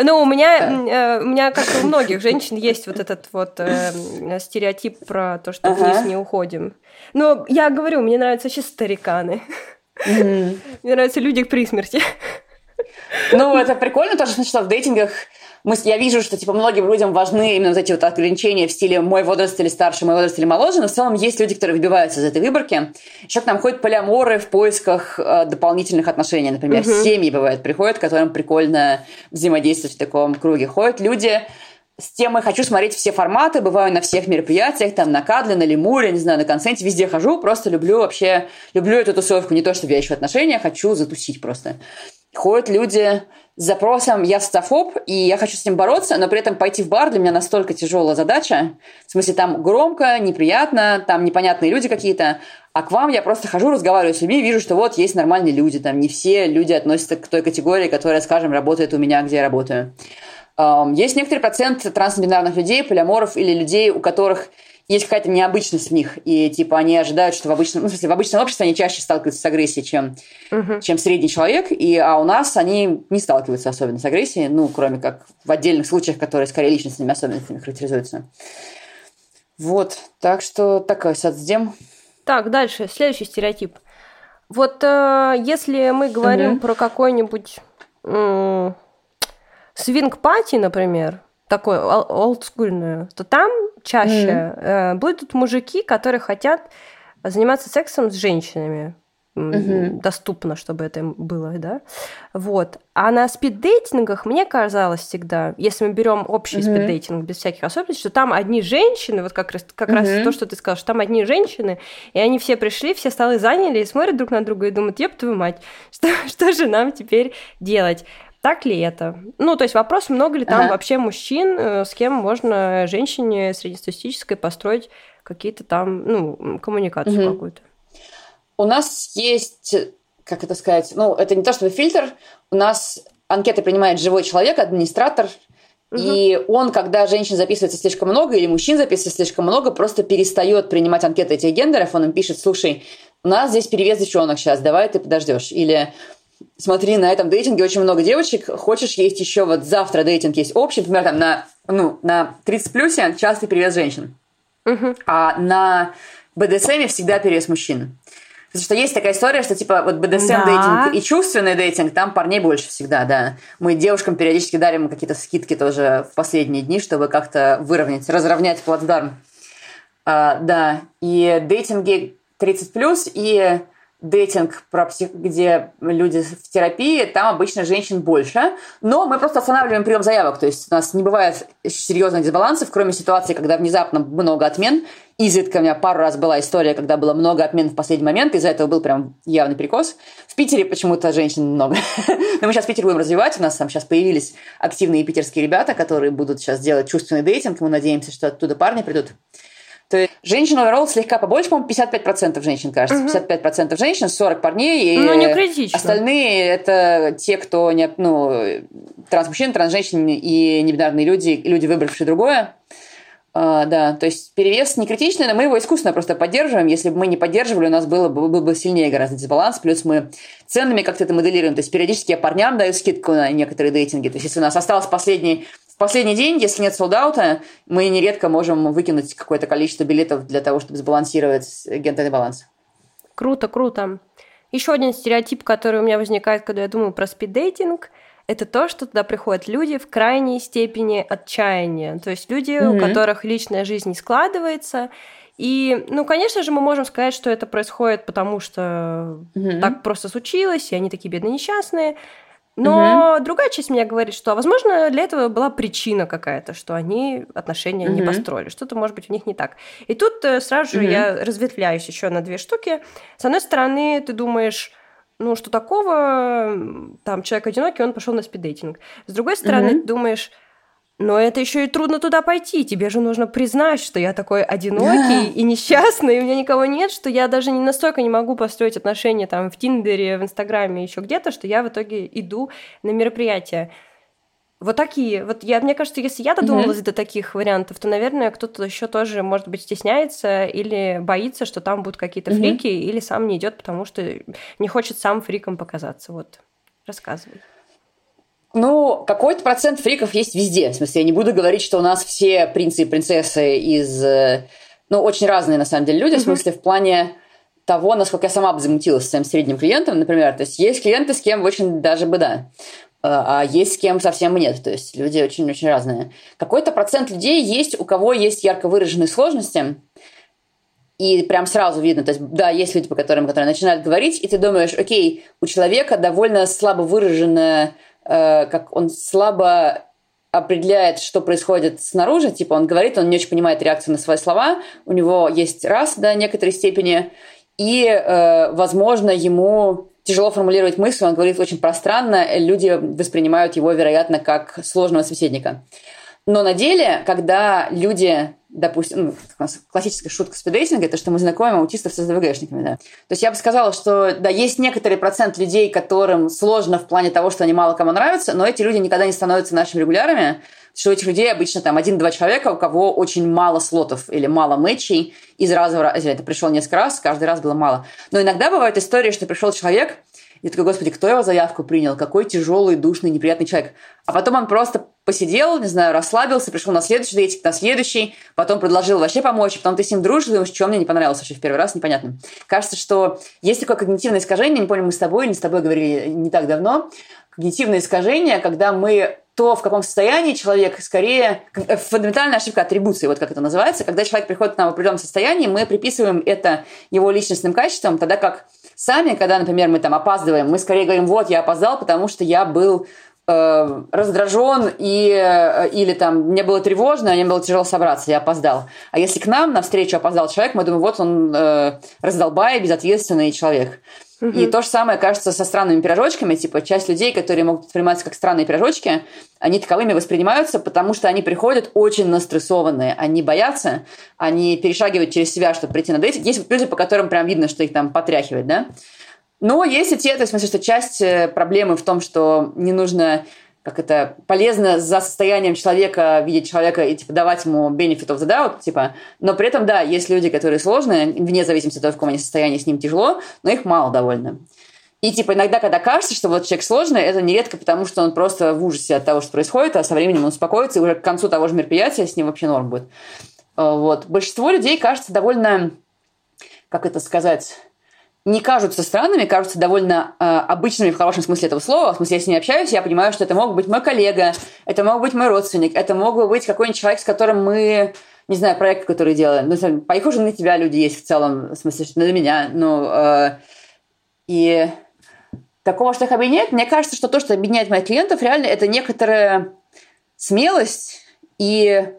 Ну, у меня, э, у меня, как и у многих женщин, есть вот этот вот э, стереотип про то, что ага. вниз не уходим. Но я говорю, мне нравятся вообще стариканы. Mm-hmm. Мне нравятся люди при смерти. Ну, это прикольно тоже, что в дейтингах мы, я вижу, что типа многим людям важны именно вот эти вот ограничения в стиле мой возраст или старше, мой возраст или моложе, но в целом есть люди, которые выбиваются из этой выборки. Еще к нам ходят полиаморы в поисках э, дополнительных отношений, например, угу. семьи бывают приходят, которым прикольно взаимодействовать в таком круге. Ходят люди, с темой хочу смотреть все форматы, бываю на всех мероприятиях, там на Кадле, на Лемуре, не знаю, на консенте, везде хожу, просто люблю вообще, люблю эту тусовку, не то, чтобы я ищу отношения, хочу затусить просто ходят люди с запросом «я социофоб, и я хочу с ним бороться, но при этом пойти в бар для меня настолько тяжелая задача. В смысле, там громко, неприятно, там непонятные люди какие-то, а к вам я просто хожу, разговариваю с людьми, вижу, что вот есть нормальные люди, там не все люди относятся к той категории, которая, скажем, работает у меня, где я работаю. Есть некоторый процент трансбинарных людей, полиаморов или людей, у которых есть какая-то необычность в них, и типа они ожидают, что в обычном, ну, в смысле, в обычном обществе они чаще сталкиваются с агрессией, чем, uh-huh. чем средний человек, и, а у нас они не сталкиваются особенно с агрессией, ну, кроме как в отдельных случаях, которые скорее личностными особенностями характеризуются. Вот, так что такой соцдем. Так, дальше, следующий стереотип. Вот э, если мы говорим uh-huh. про какой-нибудь э, свинг-пати, например, такое олдскульную, то там чаще mm. э, будут мужики, которые хотят заниматься сексом с женщинами. угу. доступно, чтобы это было, да. Вот. А на спиддейтингах мне казалось всегда, если мы берем общий угу. спиддейтинг без всяких особенностей, что там одни женщины, вот как раз, как угу. раз то, что ты сказал, что там одни женщины, и они все пришли, все столы заняли и смотрят друг на друга и думают, еб твою мать, что, что же нам теперь делать? Так ли это? Ну, то есть вопрос, много ли там ага. вообще мужчин, э, с кем можно женщине среднестатистической построить какие-то там, ну, коммуникацию угу. какую-то. У нас есть, как это сказать, ну, это не то чтобы фильтр, у нас анкеты принимает живой человек, администратор, Угу. И он, когда женщин записывается слишком много или мужчин записывается слишком много, просто перестает принимать анкеты этих гендеров. Он им пишет, слушай, у нас здесь перевес девчонок сейчас, давай ты подождешь. Или смотри, на этом дейтинге очень много девочек, хочешь есть еще вот завтра дейтинг есть общий, например, там на, ну, на 30 плюсе частый перевес женщин. Угу. А на БДСМе всегда перевес мужчин. Потому что есть такая история, что типа вот БДСМ-дейтинг и чувственный дейтинг, там парней больше всегда, да. Мы девушкам периодически дарим какие-то скидки тоже в последние дни, чтобы как-то выровнять, разровнять плацдарм. А, да, и дейтинги 30+, плюс и дейтинг, про псих... где люди в терапии, там обычно женщин больше. Но мы просто останавливаем прием заявок. То есть у нас не бывает серьезных дисбалансов, кроме ситуации, когда внезапно много отмен. Изредка у меня пару раз была история, когда было много отмен в последний момент, из-за этого был прям явный прикос. В Питере почему-то женщин много. Но мы сейчас Питер будем развивать. У нас там сейчас появились активные питерские ребята, которые будут сейчас делать чувственный дейтинг. Мы надеемся, что оттуда парни придут. То есть женщин overall слегка побольше, по-моему, 55% женщин, кажется. Угу. 55% женщин, 40 парней. И ну, не критично. Остальные – это те, кто не, ну, транс-мужчины, транс-женщины и небинарные люди, люди, выбравшие другое. Uh, да, то есть перевес не критичный, но мы его искусственно просто поддерживаем. Если бы мы не поддерживали, у нас было бы, был бы сильнее гораздо дисбаланс. Плюс мы ценами как-то это моделируем. То есть периодически я парням даю скидку на некоторые дейтинги. То есть если у нас остался последний последний день, если нет солдата, мы нередко можем выкинуть какое-то количество билетов для того, чтобы сбалансировать гендерный баланс. Круто, круто. Еще один стереотип, который у меня возникает, когда я думаю про спиддейтинг, это то, что туда приходят люди в крайней степени отчаяния. То есть люди, mm-hmm. у которых личная жизнь не складывается. И, ну, конечно же, мы можем сказать, что это происходит потому, что mm-hmm. так просто случилось, и они такие бедные несчастные. Но угу. другая часть меня говорит, что, возможно, для этого была причина какая-то, что они отношения угу. не построили, что-то, может быть, у них не так. И тут э, сразу же угу. я разветвляюсь еще на две штуки. С одной стороны, ты думаешь, ну, что такого, там, человек одинокий, он пошел на спиддейтинг. С другой стороны, угу. ты думаешь, но это еще и трудно туда пойти. Тебе же нужно признать, что я такой одинокий и несчастный, и у меня никого нет, что я даже не настолько не могу построить отношения там в Тиндере, в Инстаграме, еще где-то, что я в итоге иду на мероприятие. Вот такие. Вот я, мне кажется, если я додумалась mm-hmm. до таких вариантов, то, наверное, кто-то еще тоже, может быть, стесняется или боится, что там будут какие-то mm-hmm. фрики, или сам не идет, потому что не хочет сам фриком показаться. Вот, рассказывай. Ну, какой-то процент фриков есть везде. В смысле, я не буду говорить, что у нас все принцы и принцессы из... Э, ну, очень разные, на самом деле, люди. Mm-hmm. В смысле, в плане того, насколько я сама бы замутилась с своим средним клиентом, например. То есть, есть клиенты, с кем очень даже бы да. А, а есть с кем совсем нет. То есть, люди очень-очень разные. Какой-то процент людей есть, у кого есть ярко выраженные сложности, и прям сразу видно, то есть, да, есть люди, по которым, которые начинают говорить, и ты думаешь, окей, у человека довольно слабо выраженная Э, как он слабо определяет, что происходит снаружи, типа он говорит, он не очень понимает реакцию на свои слова, у него есть раз до некоторой степени, и, э, возможно, ему тяжело формулировать мысли, он говорит очень пространно, люди воспринимают его, вероятно, как сложного собеседника. Но на деле, когда люди допустим, ну, классическая шутка спидрейтинга, это что мы знакомим аутистов с СДВГшниками, да. То есть я бы сказала, что, да, есть некоторый процент людей, которым сложно в плане того, что они мало кому нравятся, но эти люди никогда не становятся нашими регулярами, что у этих людей обычно там один-два человека, у кого очень мало слотов или мало матчей, из раза в раз, это пришел несколько раз, каждый раз было мало. Но иногда бывают истории, что пришел человек, и такой, господи, кто его заявку принял? Какой тяжелый, душный, неприятный человек. А потом он просто посидел, не знаю, расслабился, пришел на следующий дейтинг, на следующий, потом предложил вообще помочь, потом ты с ним дружишь, думаешь, что мне не понравилось вообще в первый раз, непонятно. Кажется, что есть такое когнитивное искажение, не помню, мы с тобой или с тобой говорили не так давно, когнитивное искажение, когда мы то, в каком состоянии человек, скорее, э, фундаментальная ошибка атрибуции, вот как это называется, когда человек приходит к нам в определенном состоянии, мы приписываем это его личностным качествам, тогда как сами, когда, например, мы там опаздываем, мы скорее говорим, вот, я опоздал, потому что я был э, раздражен и, э, или там мне было тревожно, мне было тяжело собраться, я опоздал. А если к нам на встречу опоздал человек, мы думаем, вот он э, раздолбай, безответственный человек. И то же самое кажется со странными пирожочками. Типа, часть людей, которые могут восприниматься как странные пирожочки, они таковыми воспринимаются, потому что они приходят очень настрессованные. Они боятся, они перешагивают через себя, чтобы прийти на дейт. Есть люди, по которым прям видно, что их там потряхивает, да? Но есть и те, то есть, в смысле, что часть э, проблемы в том, что не нужно как это полезно за состоянием человека видеть человека и типа давать ему benefit of the doubt, типа, но при этом, да, есть люди, которые сложные, вне зависимости от того, в каком они состоянии, с ним тяжело, но их мало довольно. И типа иногда, когда кажется, что вот человек сложный, это нередко потому, что он просто в ужасе от того, что происходит, а со временем он успокоится, и уже к концу того же мероприятия с ним вообще норм будет. Вот. Большинство людей кажется довольно, как это сказать, не кажутся странными, кажутся довольно э, обычными в хорошем смысле этого слова. В смысле, я с ней общаюсь, я понимаю, что это мог быть мой коллега, это мог быть мой родственник, это мог бы быть какой-нибудь человек, с которым мы, не знаю, проект, который делаем. Ну, похоже на тебя люди есть в целом, в смысле, что на меня. Ну, э, и такого, что их объединяет, мне кажется, что то, что объединяет моих клиентов, реально это некоторая смелость и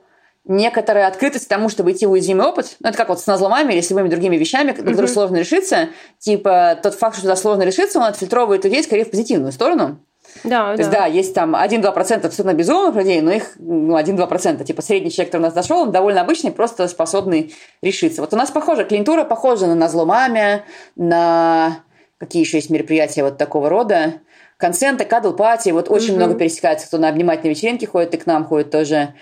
некоторая открытость к тому, чтобы идти в уязвимый опыт. Ну, это как вот с назломами или с любыми другими вещами, на которые mm-hmm. сложно решиться. Типа тот факт, что туда сложно решиться, он отфильтровывает людей скорее в позитивную сторону. Да, То да. есть, да, есть там 1-2% абсолютно безумных людей, но их ну, 1-2%. Типа средний человек, который у нас дошел, он довольно обычный, просто способный решиться. Вот у нас похоже, клиентура похожа на назломами, на какие еще есть мероприятия вот такого рода. Консенты, кадл пати, вот очень mm-hmm. много пересекается, кто на обнимательные вечеринки ходит и к нам ходит тоже.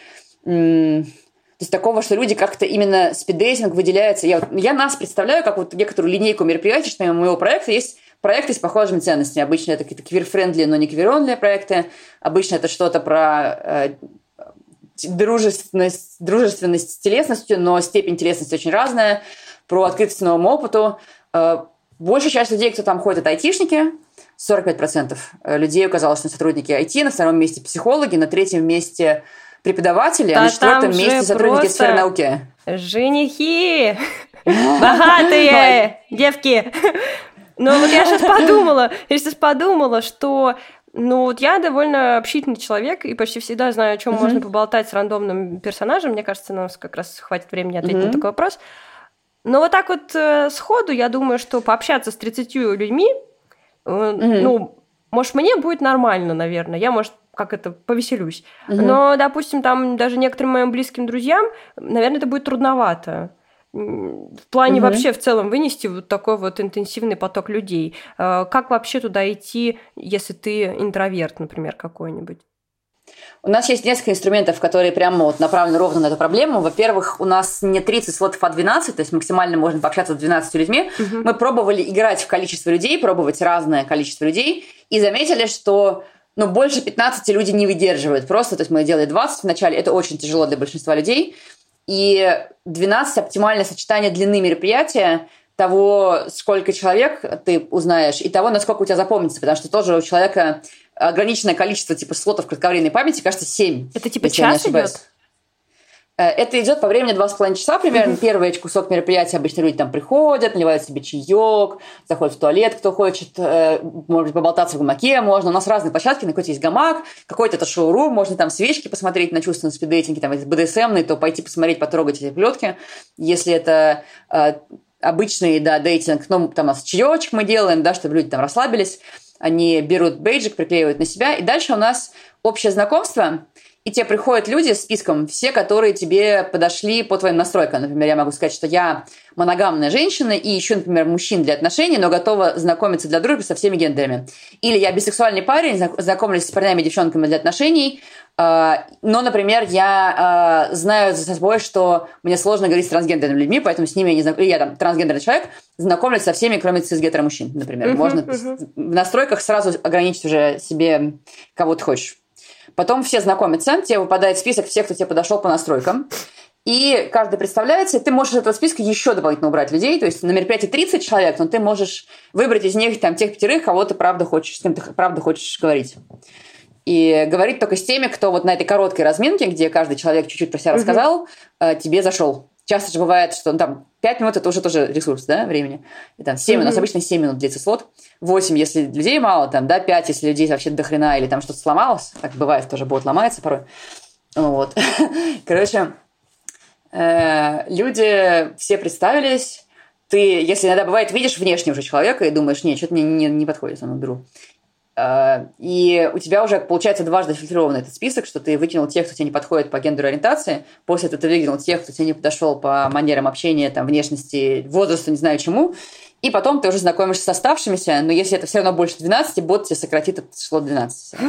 То есть такого, что люди как-то именно спиддейтинг выделяется. Я, я нас представляю как вот некоторую линейку мероприятий, что моего проекта есть проекты с похожими ценностями. Обычно это какие-то квир- friendly, но не квир проекты. Обычно это что-то про э, дружественность, дружественность с телесностью, но степень телесности очень разная. Про открытость новому опыту. Э, большая часть людей, кто там ходит, это айтишники. 45% людей оказалось на сотрудники IT, на втором месте психологи, на третьем месте преподаватели, да, а на четвертом месте сотрудники сферы науки. Женихи! Богатые девки! Ну вот я сейчас подумала, я сейчас подумала, что ну, вот я довольно общительный человек и почти всегда знаю, о чем uh-huh. можно поболтать с рандомным персонажем. Мне кажется, нам как раз хватит времени ответить uh-huh. на такой вопрос. Но вот так вот э, сходу, я думаю, что пообщаться с 30 людьми, э, uh-huh. ну, может, мне будет нормально, наверное. Я, может, как это, повеселюсь. Угу. Но, допустим, там даже некоторым моим близким друзьям, наверное, это будет трудновато в плане угу. вообще в целом вынести вот такой вот интенсивный поток людей. Э, как вообще туда идти, если ты интроверт, например, какой-нибудь? У нас есть несколько инструментов, которые прямо вот направлены ровно на эту проблему. Во-первых, у нас не 30 слотов, а 12, то есть максимально можно пообщаться с 12 людьми. Угу. Мы пробовали играть в количество людей, пробовать разное количество людей, и заметили, что но больше 15 люди не выдерживают просто. То есть мы делали 20 вначале, это очень тяжело для большинства людей. И 12 – оптимальное сочетание длины мероприятия, того, сколько человек ты узнаешь, и того, насколько у тебя запомнится, потому что тоже у человека ограниченное количество типа слотов кратковременной памяти, кажется, 7. Это типа час идет? Э, это идет по времени 2,5 часа примерно. Mm-hmm. Первый кусок мероприятия обычно люди там приходят, наливают себе чаек, заходят в туалет, кто хочет, э, может быть, поболтаться в гамаке можно. У нас разные площадки, на какой-то есть гамак, какой-то это шоурум, можно там свечки посмотреть на чувственные спиддейтинги, там, БДСМные, то пойти посмотреть, потрогать эти плетки. Если это э, обычный, да, дейтинг, ну, там у нас чаечек мы делаем, да, чтобы люди там расслабились, они берут бейджик, приклеивают на себя, и дальше у нас общее знакомство – и тебе приходят люди с списком, все, которые тебе подошли по твоим настройкам. Например, я могу сказать, что я моногамная женщина и ищу, например, мужчин для отношений, но готова знакомиться для дружбы со всеми гендерами. Или я бисексуальный парень, знакомлюсь с парнями и девчонками для отношений, а, но, например, я а, знаю за собой, что мне сложно говорить с трансгендерными людьми, поэтому с ними я не знакомлюсь. Я там трансгендерный человек, знакомлюсь со всеми, кроме цисгетера мужчин, например. Uh-huh, Можно uh-huh. в настройках сразу ограничить уже себе кого ты хочешь. Потом все знакомятся, тебе выпадает список всех, кто тебе подошел по настройкам. И каждый представляется, и ты можешь из этого списка еще дополнительно убрать людей. То есть на мероприятии 30 человек, но ты можешь выбрать из них там тех пятерых, кого ты правда хочешь, с кем ты правда хочешь говорить. И говорить только с теми, кто вот на этой короткой разминке, где каждый человек чуть-чуть про себя рассказал, угу. тебе зашел. Часто же бывает, что ну, там 5 минут это уже тоже ресурс, да, времени. И там 7, mm-hmm. у нас обычно 7 минут длится слот. 8, если людей мало, там, да, 5, если людей вообще до хрена, или там что-то сломалось. Так бывает, тоже бот ломается порой. Вот. Короче, э, люди все представились. Ты, если иногда бывает, видишь внешне уже человека и думаешь, нет, что-то мне не, не подходит, он беру. Э, и у тебя уже, получается, дважды фильтрованный этот список, что ты выкинул тех, кто тебе не подходит по гендеру ориентации, после этого ты выкинул тех, кто тебе не подошел по манерам общения, там, внешности, возрасту, не знаю чему, и потом ты уже знакомишься с оставшимися, но если это все равно больше 12, бот тебе сократит это число 12.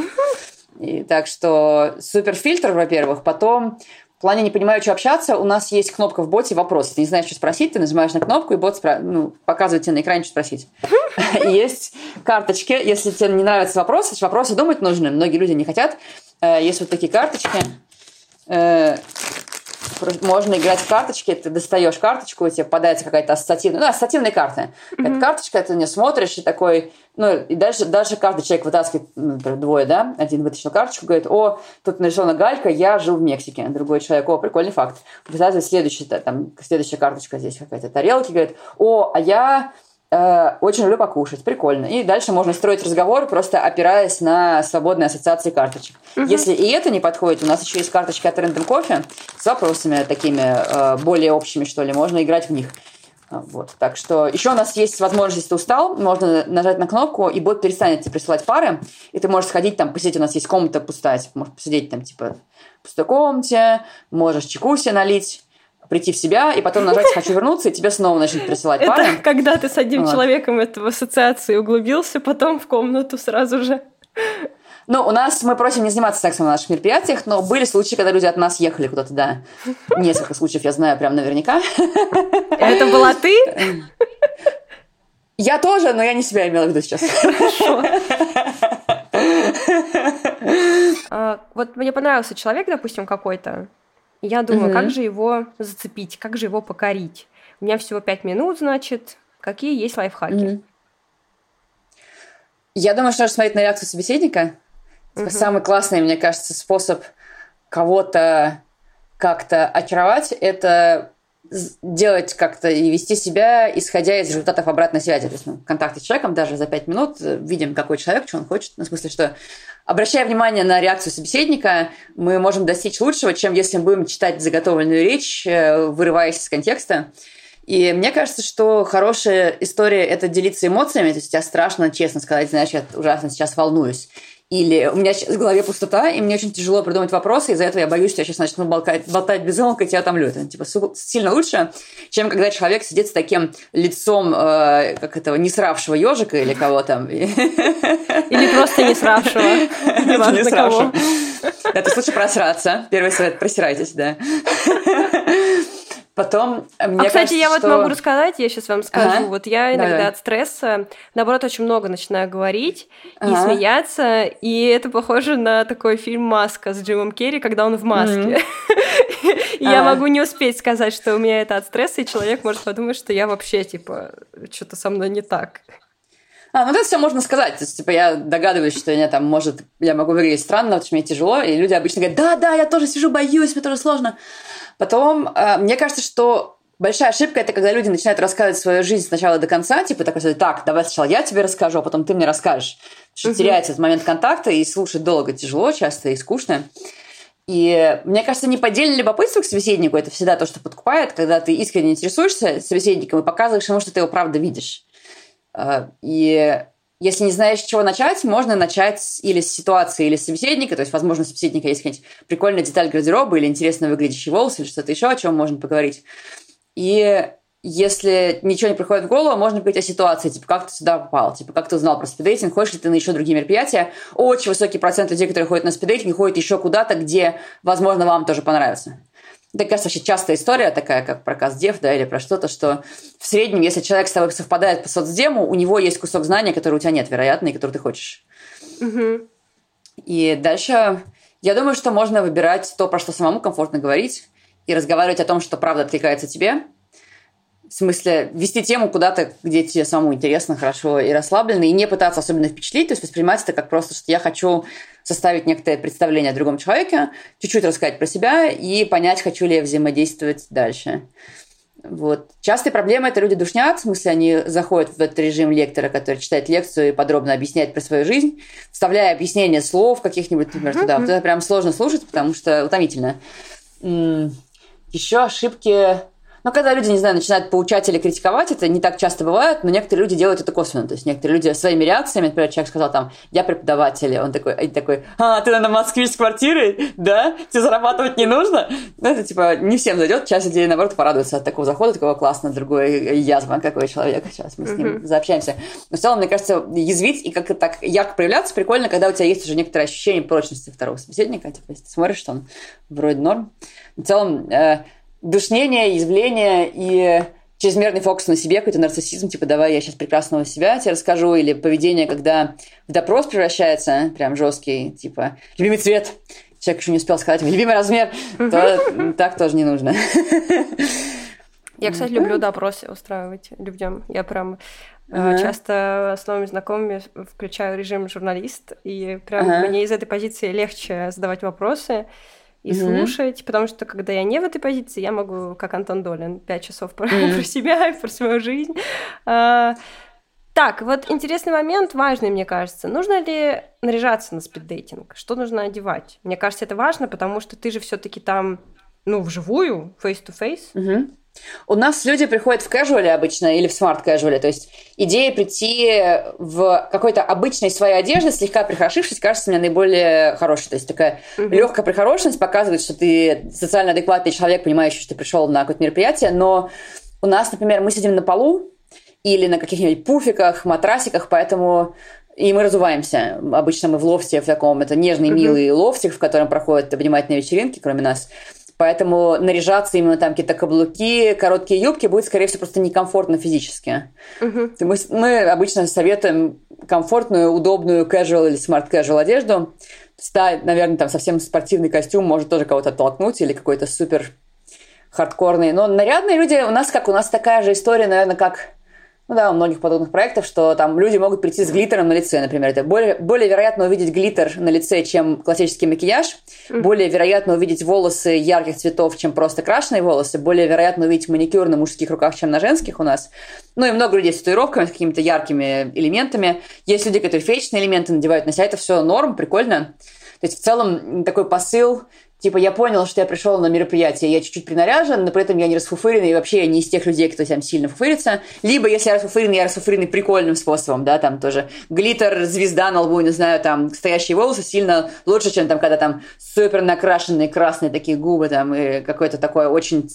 И, так что супер фильтр, во-первых. Потом в плане не понимаю, что общаться, у нас есть кнопка в боте «Вопрос». Ты не знаешь, что спросить, ты нажимаешь на кнопку, и бот спра... ну, показывает тебе на экране, что спросить. Есть карточки, если тебе не нравятся вопросы, вопросы думать нужны. Многие люди не хотят. Э, есть вот такие карточки э, можно играть в карточки, ты достаешь карточку, у тебя попадается какая-то ассоциативная, ну, ассоциативная карта. Mm-hmm. Эта карточка, ты не смотришь, и такой, ну, и дальше, дальше каждый человек вытаскивает, ну, например, двое, да, один вытащил карточку, говорит, о, тут нарисована галька, я жил в Мексике. Другой человек, о, прикольный факт. Вытаскивает следующий, там, следующая карточка здесь какая-то тарелки, говорит, о, а я очень люблю покушать, прикольно. И дальше можно строить разговор, просто опираясь на свободные ассоциации карточек. Угу. Если и это не подходит, у нас еще есть карточки от Random Coffee с вопросами такими э, более общими, что ли, можно играть в них. А, вот. Так что еще у нас есть возможность, если ты устал, можно нажать на кнопку, и бот перестанет тебе присылать пары, и ты можешь сходить там, посидеть, у нас есть комната пустая, типа, можешь посидеть там, типа, в пустой комнате, можешь чеку себе налить, прийти в себя, и потом нажать «хочу вернуться», и тебе снова начнут присылать пары. Это когда ты с одним вот. человеком это в ассоциации углубился, потом в комнату сразу же. Ну, у нас мы просим не заниматься сексом на наших мероприятиях, но были случаи, когда люди от нас ехали куда-то, да. Несколько случаев я знаю прям наверняка. Это была ты? Я тоже, но я не себя имела в виду сейчас. Хорошо. А, вот мне понравился человек, допустим, какой-то, я думаю, угу. как же его зацепить, как же его покорить. У меня всего пять минут, значит, какие есть лайфхаки? Угу. Я думаю, что нужно смотреть на реакцию собеседника. Угу. Самый классный, мне кажется, способ кого-то как-то очаровать – это делать как-то и вести себя, исходя из результатов обратной связи. То есть ну, контакты с человеком даже за пять минут э, видим, какой человек, что он хочет. Ну, в смысле, что обращая внимание на реакцию собеседника, мы можем достичь лучшего, чем если мы будем читать заготовленную речь, э, вырываясь из контекста. И мне кажется, что хорошая история – это делиться эмоциями. То есть тебя страшно, честно сказать, знаешь, я ужасно сейчас волнуюсь. Или у меня сейчас в голове пустота, и мне очень тяжело придумать вопросы, из-за этого я боюсь, что я сейчас начну болтать, болтать без умолка, и тебя отомлю. Это типа сильно лучше, чем когда человек сидит с таким лицом, э, как этого, не сравшего ежика или кого там. Или просто не сравшего. Не кого. Это лучше просраться. Первый совет – просирайтесь, да. Потом, э, мне а, кстати, кажется, я что... вот могу рассказать, я сейчас вам скажу. Ага. Вот я иногда Давай. от стресса, наоборот, очень много начинаю говорить ага. и смеяться, и это похоже на такой фильм «Маска» с Джимом Керри, когда он в маске. Я могу не успеть сказать, что у меня это от стресса, и человек может подумать, что я вообще, типа, что-то со мной не так. А, ну это все можно сказать. То есть, типа, я догадываюсь, что я там, может, я могу выглядеть странно, потому что мне тяжело, и люди обычно говорят, да-да, я тоже сижу, боюсь, мне тоже сложно. Потом, э, мне кажется, что большая ошибка – это когда люди начинают рассказывать свою жизнь сначала до конца, типа такой, так, давай сначала я тебе расскажу, а потом ты мне расскажешь. Что угу. теряется этот момент контакта, и слушать долго тяжело, часто и скучно. И мне кажется, неподдельное любопытство к собеседнику – это всегда то, что подкупает, когда ты искренне интересуешься собеседником и показываешь ему, что ты его правда видишь. Э, и если не знаешь, с чего начать, можно начать или с ситуации, или с собеседника. То есть, возможно, у собеседника есть какая-нибудь прикольная деталь гардероба или интересно выглядящий волос или что-то еще, о чем можно поговорить. И если ничего не приходит в голову, можно говорить о ситуации, типа, как ты сюда попал, типа, как ты узнал про спиддейтинг, хочешь ли ты на еще другие мероприятия. Очень высокий процент людей, которые ходят на спиддейтинг, ходят еще куда-то, где, возможно, вам тоже понравится. Это, кажется, вообще частая история такая, как про Каздев, да, или про что-то, что в среднем, если человек с тобой совпадает по соцдему, у него есть кусок знания, который у тебя нет, вероятно, и который ты хочешь. Угу. И дальше я думаю, что можно выбирать то, про что самому комфортно говорить, и разговаривать о том, что правда откликается тебе. В смысле, вести тему куда-то, где тебе самому интересно, хорошо и расслабленно, и не пытаться особенно впечатлить, то есть воспринимать это как просто, что я хочу составить некоторое представление о другом человеке, чуть-чуть рассказать про себя и понять, хочу ли я взаимодействовать дальше. Вот. Частые проблемы это люди душнят, в смысле они заходят в этот режим лектора, который читает лекцию и подробно объясняет про свою жизнь, вставляя объяснение слов каких-нибудь, например, туда. Вот это прям сложно слушать, потому что утомительно. Еще ошибки но когда люди, не знаю, начинают поучать или критиковать, это не так часто бывает, но некоторые люди делают это косвенно. То есть некоторые люди своими реакциями, например, человек сказал там, я преподаватель, он такой, и такой, а, ты на москвич с квартирой? Да? Тебе зарабатывать не нужно? Ну, это типа не всем зайдет, часть людей, наоборот, порадуется от такого захода, такого классно, другой язва, какой человек, сейчас мы с ним mm-hmm. заобщаемся. Но в целом, мне кажется, язвить и как-то так ярко проявляться прикольно, когда у тебя есть уже некоторое ощущение прочности второго собеседника, типа, если ты смотришь, что он вроде норм. В целом, э, душнение, извление и чрезмерный фокус на себе, какой-то нарциссизм, типа давай я сейчас прекрасного себя тебе расскажу, или поведение, когда в допрос превращается, прям жесткий, типа любимый цвет, человек еще не успел сказать любимый размер, то так тоже не нужно. Я, кстати, люблю допросы устраивать людям. Я прям ага. часто с новыми знакомыми включаю режим журналист, и прям ага. мне из этой позиции легче задавать вопросы и mm-hmm. слушать, потому что когда я не в этой позиции, я могу, как Антон Долин, пять часов про, mm-hmm. про себя и про свою жизнь. А, так, вот интересный момент, важный, мне кажется. Нужно ли наряжаться на спиддейтинг? Что нужно одевать? Мне кажется, это важно, потому что ты же все-таки там, ну, вживую, face-to-face. Mm-hmm. У нас люди приходят в casual обычно или в smart casual, то есть идея прийти в какой-то обычной своей одежде, слегка прихорошившись, кажется мне наиболее хорошей. То есть такая mm-hmm. легкая прихорошенность показывает, что ты социально адекватный человек, понимающий, что ты пришел на какое-то мероприятие, но у нас, например, мы сидим на полу или на каких-нибудь пуфиках, матрасиках, поэтому и мы разуваемся. Обычно мы в лофте в таком, это нежный, mm-hmm. милый лофтик, в котором проходят обнимательные вечеринки, кроме нас. Поэтому наряжаться именно там какие-то каблуки, короткие юбки будет, скорее всего, просто некомфортно физически. Uh-huh. Мы, мы обычно советуем комфортную, удобную casual или smart casual одежду. Да, наверное, там совсем спортивный костюм может тоже кого-то оттолкнуть или какой-то супер хардкорный. Но нарядные люди у нас как? У нас такая же история, наверное, как ну да, у многих подобных проектов, что там люди могут прийти с глиттером на лице, например. Это более, более вероятно увидеть глиттер на лице, чем классический макияж. Mm-hmm. Более вероятно увидеть волосы ярких цветов, чем просто крашеные волосы. Более вероятно увидеть маникюр на мужских руках, чем на женских у нас. Ну и много людей с татуировками, с какими-то яркими элементами. Есть люди, которые феечные элементы надевают на себя. Это все норм, прикольно. То есть в целом такой посыл Типа, я понял, что я пришел на мероприятие, я чуть-чуть принаряжен, но при этом я не расфуфыренный, и вообще я не из тех людей, кто там сильно фуфырится. Либо, если я расфуфыренный, я расфуфыренный прикольным способом, да, там тоже глиттер, звезда на лбу, не знаю, там, стоящие волосы сильно лучше, чем там, когда там супер накрашенные красные такие губы, там, и какой-то такой очень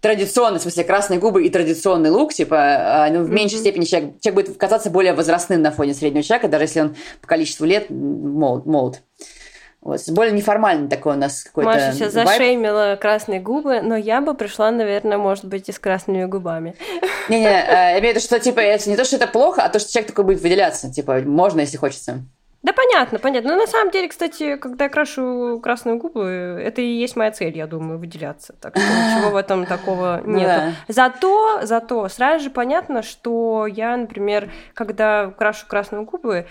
традиционный, в смысле, красные губы и традиционный лук, типа, а, ну, в меньшей mm-hmm. степени человек, человек будет казаться более возрастным на фоне среднего человека, даже если он по количеству лет молод. молод. Вот, более неформальный такой у нас какой-то Маша сейчас вайб. зашеймила красные губы, но я бы пришла, наверное, может быть, и с красными губами. Не-не, э, я имею в виду, что, типа, это не то, что это плохо, а то, что человек такой будет выделяться. Типа, можно, если хочется. Да понятно, понятно. Но на самом деле, кстати, когда я крашу красные губы, это и есть моя цель, я думаю, выделяться. Так что ничего в этом такого ну нету. Да. Зато, зато сразу же понятно, что я, например, когда крашу красные губы,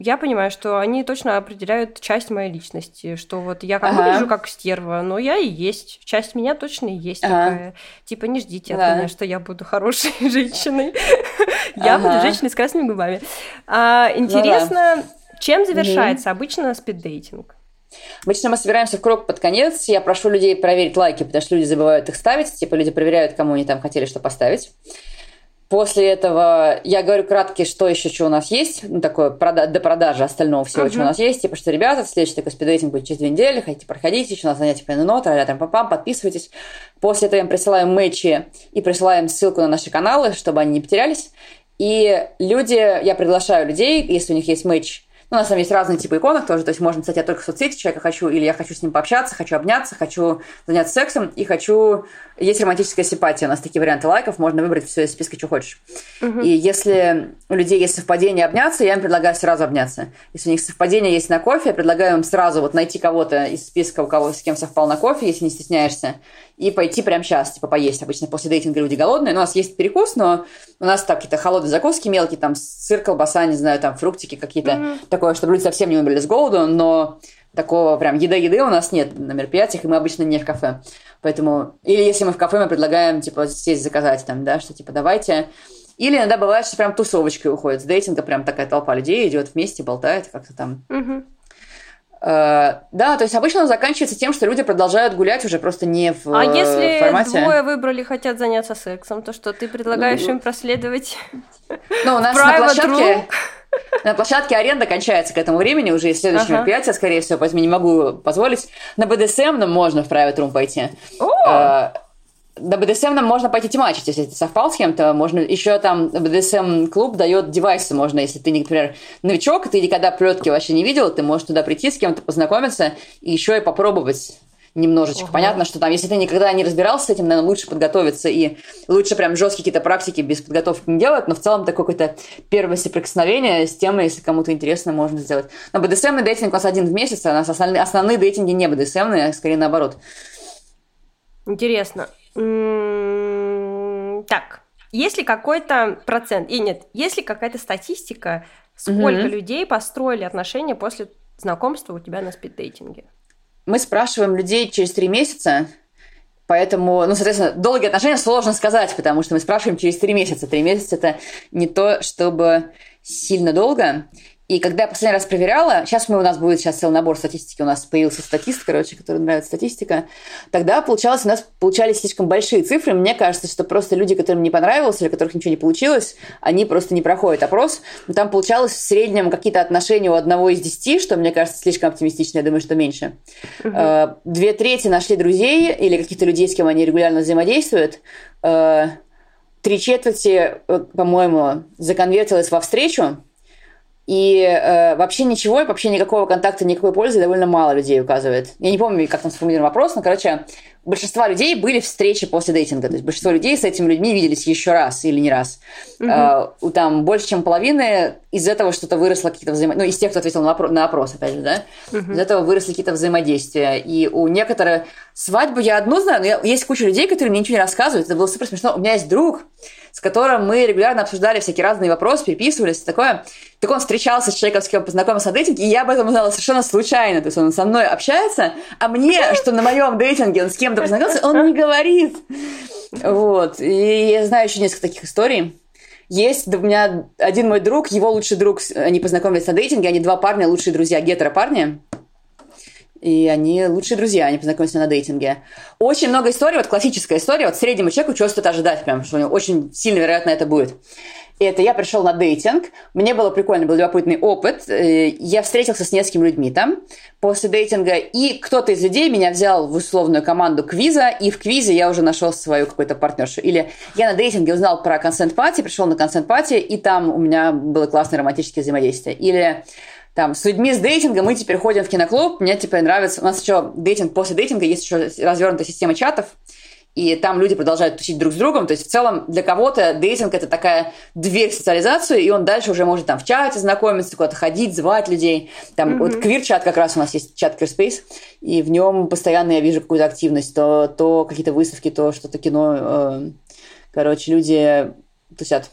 я понимаю, что они точно определяют часть моей личности, что вот я как ага. выгляжу как стерва, но я и есть. Часть меня точно и есть ага. такая. Типа не ждите да. от меня, что я буду хорошей женщиной. Я буду женщиной с красными губами. А, интересно, чем завершается обычно спиддейтинг? Обычно мы собираемся в круг под конец. Я прошу людей проверить лайки, потому что люди забывают их ставить. Типа люди проверяют, кому они там хотели что поставить. После этого я говорю кратко, что еще что у нас есть, ну, такое прода- до продажи остального всего, uh-huh. что у нас есть. Типа, что, ребята, следующий такой спидрейтинг будет через две недели, хотите проходить, еще у нас занятия по ННО, там папам, подписывайтесь. После этого я им присылаем мэчи и присылаем ссылку на наши каналы, чтобы они не потерялись. И люди, я приглашаю людей, если у них есть мэч, ну, у нас там есть разные типы иконок тоже, то есть можно написать, я только в соцсети человека хочу, или я хочу с ним пообщаться, хочу обняться, хочу заняться сексом, и хочу... Есть романтическая симпатия, у нас такие варианты лайков, можно выбрать все из списка, что хочешь. Угу. И если у людей есть совпадение обняться, я им предлагаю сразу обняться. Если у них совпадение есть на кофе, я предлагаю им сразу вот найти кого-то из списка, у кого с кем совпал на кофе, если не стесняешься, и пойти прямо сейчас, типа, поесть. Обычно после дейтинга люди голодные, но у нас есть перекус, но у нас так какие-то холодные закуски мелкие, там сыр, колбаса, не знаю, там фруктики какие-то. Mm-hmm такое, чтобы люди совсем не умерли с голоду, но такого прям еда-еды у нас нет на мероприятиях, и мы обычно не в кафе. Поэтому, или если мы в кафе, мы предлагаем, типа, сесть заказать там, да, что, типа, давайте. Или иногда бывает, что прям тусовочкой уходит с дейтинга, прям такая толпа людей идет вместе, болтает как-то там. Угу. Uh, да, то есть обычно он заканчивается тем, что люди продолжают гулять уже просто не в А если формате. двое выбрали, хотят заняться сексом, то что ты предлагаешь ну, им проследовать? Ну, у нас на площадке... На площадке аренда кончается к этому времени, уже есть следующее ага. мероприятие, скорее всего, поэтому не могу позволить. На БДСМ нам можно в private room пойти. О! На BDSM нам можно пойти темачить, если ты совпал с кем-то. Можно еще там BDSM клуб дает девайсы, можно, если ты, например, новичок, ты никогда плетки вообще не видел, ты можешь туда прийти с кем-то познакомиться и еще и попробовать немножечко. Угу. Понятно, что там, если ты никогда не разбирался с этим, наверное, лучше подготовиться и лучше прям жесткие какие-то практики без подготовки не делать, но в целом такое какое-то первое соприкосновение с темой, если кому-то интересно, можно сделать. Но BDSM дейтинг у нас один в месяц, а у нас основные, основные дейтинги не BDSM, а скорее наоборот. Интересно. Так, есть ли какой-то процент, и нет, есть ли какая-то статистика, сколько людей построили отношения после знакомства у тебя на спиддейтинге? Мы спрашиваем людей через три месяца, Поэтому, ну, соответственно, долгие отношения сложно сказать, потому что мы спрашиваем через три месяца. Три месяца – это не то, чтобы сильно долго. И когда я последний раз проверяла, сейчас мы, у нас будет сейчас целый набор статистики, у нас появился статист, короче, который нравится статистика, тогда получалось, у нас получались слишком большие цифры. Мне кажется, что просто люди, которым не понравилось или которых ничего не получилось, они просто не проходят опрос. Но там получалось в среднем какие-то отношения у одного из десяти, что мне кажется слишком оптимистично, я думаю, что меньше. Угу. Две трети нашли друзей или каких-то людей, с кем они регулярно взаимодействуют. Э, три четверти, э, по-моему, законвертилось во встречу, и э, вообще ничего, вообще никакого контакта, никакой пользы довольно мало людей указывает. Я не помню, как там сформулирован вопрос, но, короче, большинство людей были встречи после дейтинга. То есть большинство людей с этими людьми виделись еще раз или не раз. Угу. Э, там больше, чем половины из этого что-то выросло, какие-то взаимодействия. Ну, из тех, кто ответил на, на опрос, опять же, да? Угу. Из этого выросли какие-то взаимодействия. И у некоторых свадьбу я одну знаю, но я... есть куча людей, которые мне ничего не рассказывают. Это было супер смешно. У меня есть друг, с которым мы регулярно обсуждали всякие разные вопросы, переписывались, такое. Так он встречался с человеком, с кем познакомился на дейтинге, и я об этом узнала совершенно случайно. То есть он со мной общается, а мне, что на моем дейтинге он с кем-то познакомился, он не говорит. Вот. И я знаю еще несколько таких историй. Есть у меня один мой друг, его лучший друг, они познакомились на дейтинге, они два парня, лучшие друзья, гетеро-парни. И они лучшие друзья, они познакомились на дейтинге. Очень много историй, вот классическая история, вот среднему человеку чего стоит ожидать, прям, что у него очень сильно вероятно это будет. Это я пришел на дейтинг, мне было прикольно, был любопытный опыт, э, я встретился с несколькими людьми там после дейтинга, и кто-то из людей меня взял в условную команду квиза, и в квизе я уже нашел свою какую-то партнершу. Или я на дейтинге узнал про консент-пати, пришел на консент-пати, и там у меня было классное романтическое взаимодействие. Или там, с людьми с дейтинга мы теперь ходим в киноклуб, мне теперь нравится, у нас еще дейтинг, после дейтинга есть еще развернутая система чатов, и там люди продолжают тусить друг с другом. То есть в целом для кого-то дейтинг это такая дверь в социализацию, и он дальше уже может там в чате знакомиться, куда-то ходить, звать людей. Там mm-hmm. вот квир-чат как раз у нас есть чат Queerspace, и в нем постоянно я вижу какую-то активность, то, то какие-то выставки, то что-то кино. Э, короче, люди тусят.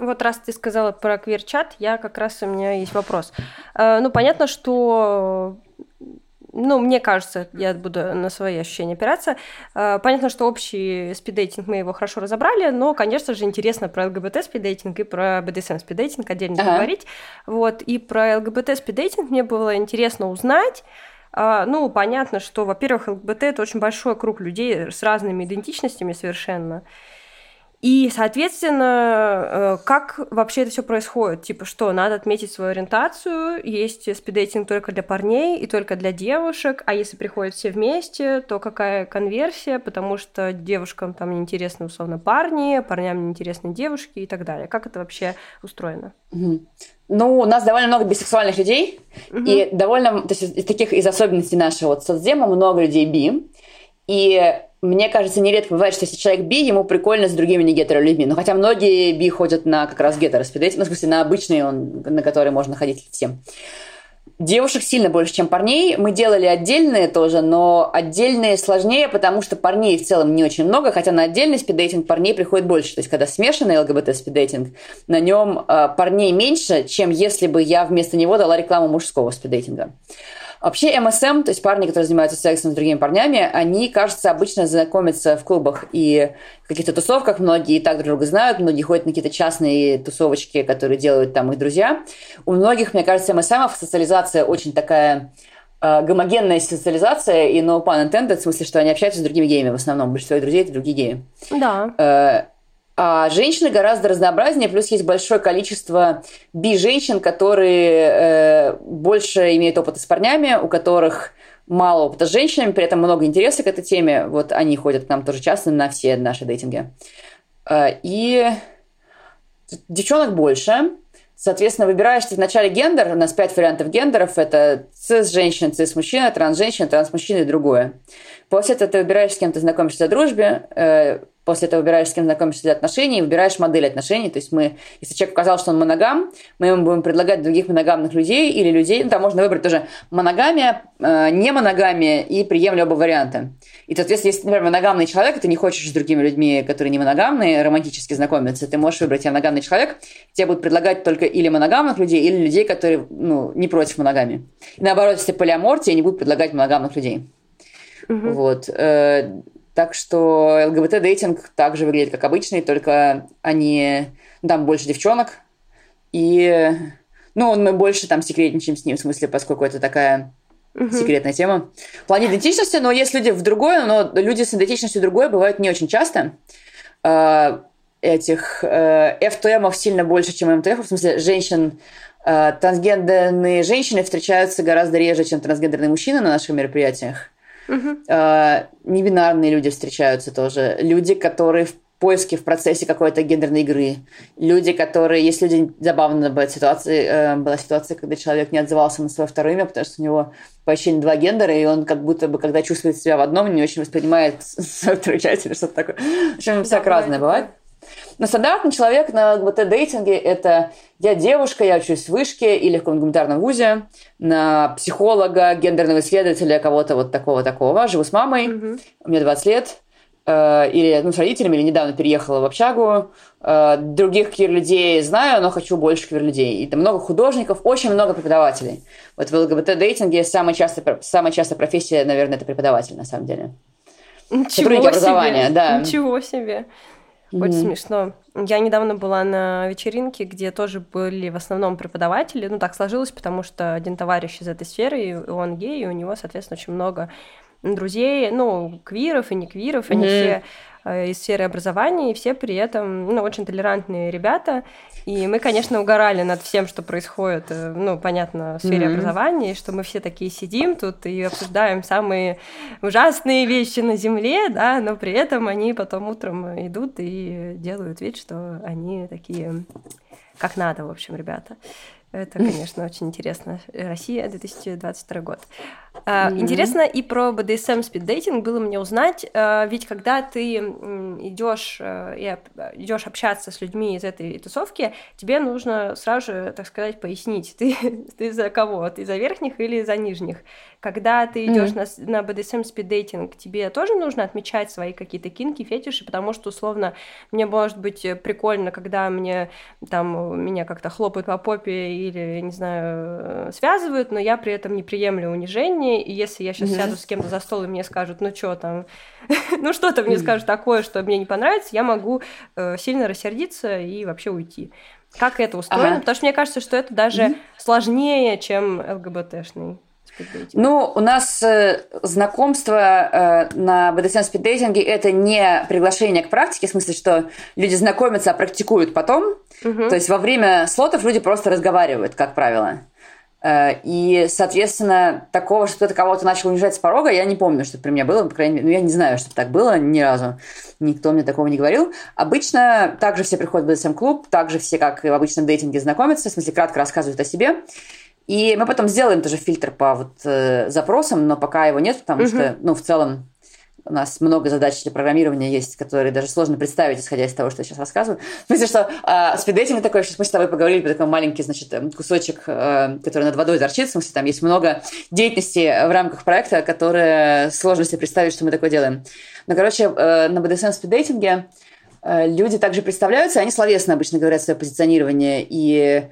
Вот раз ты сказала про квир-чат, я как раз у меня есть вопрос. Э, ну, понятно, что ну, мне кажется, я буду на свои ощущения опираться. Э, понятно, что общий спиддейтинг мы его хорошо разобрали, но, конечно же, интересно про ЛГБТ спиддейтинг и про БДСМ спиддейтинг отдельно ага. говорить. Вот, и про ЛГБТ спиддейтинг мне было интересно узнать. Э, ну, понятно, что, во-первых, ЛГБТ это очень большой круг людей с разными идентичностями совершенно. И, соответственно, э, как вообще это все происходит? Типа, что надо отметить свою ориентацию, есть спиддейтинг только для парней и только для девушек, а если приходят все вместе, то какая конверсия, потому что девушкам там неинтересны, условно, парни, парням неинтересны девушки и так далее. Как это вообще устроено? Ну, у нас довольно много бисексуальных людей, угу. и довольно, то есть из таких из особенностей нашего вот соцдема много людей би, и мне кажется, нередко бывает, что если человек би, ему прикольно с другими не людьми. Но хотя многие би ходят на как раз гетеро ну, в смысле, на обычный, он, на который можно ходить всем. Девушек сильно больше, чем парней. Мы делали отдельные тоже, но отдельные сложнее, потому что парней в целом не очень много, хотя на отдельный спиддейтинг парней приходит больше. То есть, когда смешанный ЛГБТ спиддейтинг, на нем э, парней меньше, чем если бы я вместо него дала рекламу мужского спиддейтинга. Вообще МСМ, то есть парни, которые занимаются сексом с другими парнями, они, кажется, обычно знакомятся в клубах и в каких-то тусовках. Многие и так друг друга знают, многие ходят на какие-то частные тусовочки, которые делают там их друзья. У многих, мне кажется, МСМов социализация очень такая э, гомогенная социализация и no pun intended, в смысле, что они общаются с другими геями в основном. Большинство их друзей – это другие геи. Да. Э, а женщины гораздо разнообразнее, плюс есть большое количество би-женщин, которые э, больше имеют опыта с парнями, у которых мало опыта с женщинами, при этом много интереса к этой теме. Вот они ходят к нам тоже часто на все наши дейтинги. Э, и девчонок больше. Соответственно, выбираешь ты вначале гендер, у нас пять вариантов гендеров, это цис-женщина, цис-мужчина, транс-женщина, транс-мужчина и другое. После этого ты выбираешь, с кем ты знакомишься в дружбе, э, после этого выбираешь, с кем знакомишься для отношений, и выбираешь модель отношений. То есть мы, если человек указал, что он моногам, мы ему будем предлагать других моногамных людей или людей, ну, там можно выбрать тоже моногамия, э, не моногамия и приемля оба варианта. И, соответственно, если, например, моногамный человек, и ты не хочешь с другими людьми, которые не моногамные, романтически знакомиться, ты можешь выбрать я моногамный человек, тебе будут предлагать только или моногамных людей, или людей, которые ну, не против моногамии. И наоборот, если полиамор, тебе не будут предлагать моногамных людей. Угу. Вот. Так что ЛГБТ-дейтинг также выглядит как обычный, только они... Ну, там больше девчонок, и... Ну, мы больше там секретничаем с ним, в смысле, поскольку это такая угу. секретная тема. В плане идентичности, но есть люди в другое, но люди с идентичностью другое бывают не очень часто. Э, этих э, FTM сильно больше, чем МТФ, в смысле, женщин, э, трансгендерные женщины встречаются гораздо реже, чем трансгендерные мужчины на наших мероприятиях. Угу. Э, небинарные люди встречаются тоже. Люди, которые в поиске, в процессе какой-то гендерной игры. Люди, которые... Есть люди... Забавно была ситуация, э, была ситуация, когда человек не отзывался на свое второе имя, потому что у него почти два гендера, и он как будто бы, когда чувствует себя в одном, не очень воспринимает свою вторую часть или что-то такое. В общем, да, всяко разное бывает. Но стандартный человек на ЛГБТ-дейтинге – это я девушка, я учусь в вышке или в каком-нибудь гуманитарном вузе, на психолога, гендерного исследователя, кого-то вот такого-такого. Живу с мамой, mm-hmm. мне 20 лет, э, или ну, с родителями, или недавно переехала в общагу. Э, других квир-людей знаю, но хочу больше квир-людей. И там много художников, очень много преподавателей. Вот в ЛГБТ-дейтинге самая частая, самая частая профессия, наверное, это преподаватель, на самом деле. Ничего Сотрудники себе. образования, да. Ничего себе. Очень mm-hmm. смешно. Я недавно была на вечеринке, где тоже были в основном преподаватели. Ну, так сложилось, потому что один товарищ из этой сферы, и он гей, и у него, соответственно, очень много друзей, ну, квиров и не квиров, mm-hmm. они все Э, из сферы образования, и все при этом, ну, очень толерантные ребята. И мы, конечно, угорали над всем, что происходит, э, ну, понятно, в сфере mm-hmm. образования, что мы все такие сидим тут и обсуждаем самые ужасные вещи на Земле, да, но при этом они потом утром идут и делают вид, что они такие как надо, в общем, ребята. Это, конечно, очень интересно. Россия, 2022 год. Mm-hmm. Интересно и про BDSM спиддейтинг было мне узнать, а, ведь когда ты идешь э, и идешь общаться с людьми из этой тусовки, тебе нужно сразу же, так сказать, пояснить, ты, ты за кого, ты за верхних или за нижних. Когда ты идешь mm-hmm. на, на BDSM спиддейтинг, тебе тоже нужно отмечать свои какие-то кинки, фетиши, потому что, условно, мне может быть прикольно, когда мне там меня как-то хлопают по попе или, не знаю, связывают, но я при этом не приемлю унижение, и если я сейчас mm-hmm. сяду с кем-то за стол, и мне скажут, ну что там, ну что-то мне скажут такое, что мне не понравится, я могу э, сильно рассердиться и вообще уйти. Как это устроено? Ага. Потому что мне кажется, что это даже mm-hmm. сложнее, чем ЛГБТшный ну, у нас э, знакомство э, на BDSM спиддейтинге – это не приглашение к практике, в смысле, что люди знакомятся, а практикуют потом. Угу. То есть во время слотов люди просто разговаривают, как правило. Э, и, соответственно, такого, что кто-то кого-то начал унижать с порога, я не помню, что при мне было, по крайней мере, ну, я не знаю, что так было ни разу. Никто мне такого не говорил. Обычно также все приходят в BDSM-клуб, также все, как и в обычном дейтинге, знакомятся, в смысле, кратко рассказывают о себе. И мы потом сделаем тоже фильтр по вот э, запросам, но пока его нет, потому угу. что, ну, в целом, у нас много задач для программирования есть, которые даже сложно представить, исходя из того, что я сейчас рассказываю. В смысле, что э, спиддейтинг такой, что мы с тобой поговорили такой маленький, значит, э, кусочек, э, который над водой торчит, в смысле, там есть много деятельности в рамках проекта, которые сложно себе представить, что мы такое делаем. Но, короче, э, на BDSM спиддейтинге э, люди также представляются, они словесно обычно говорят свое позиционирование и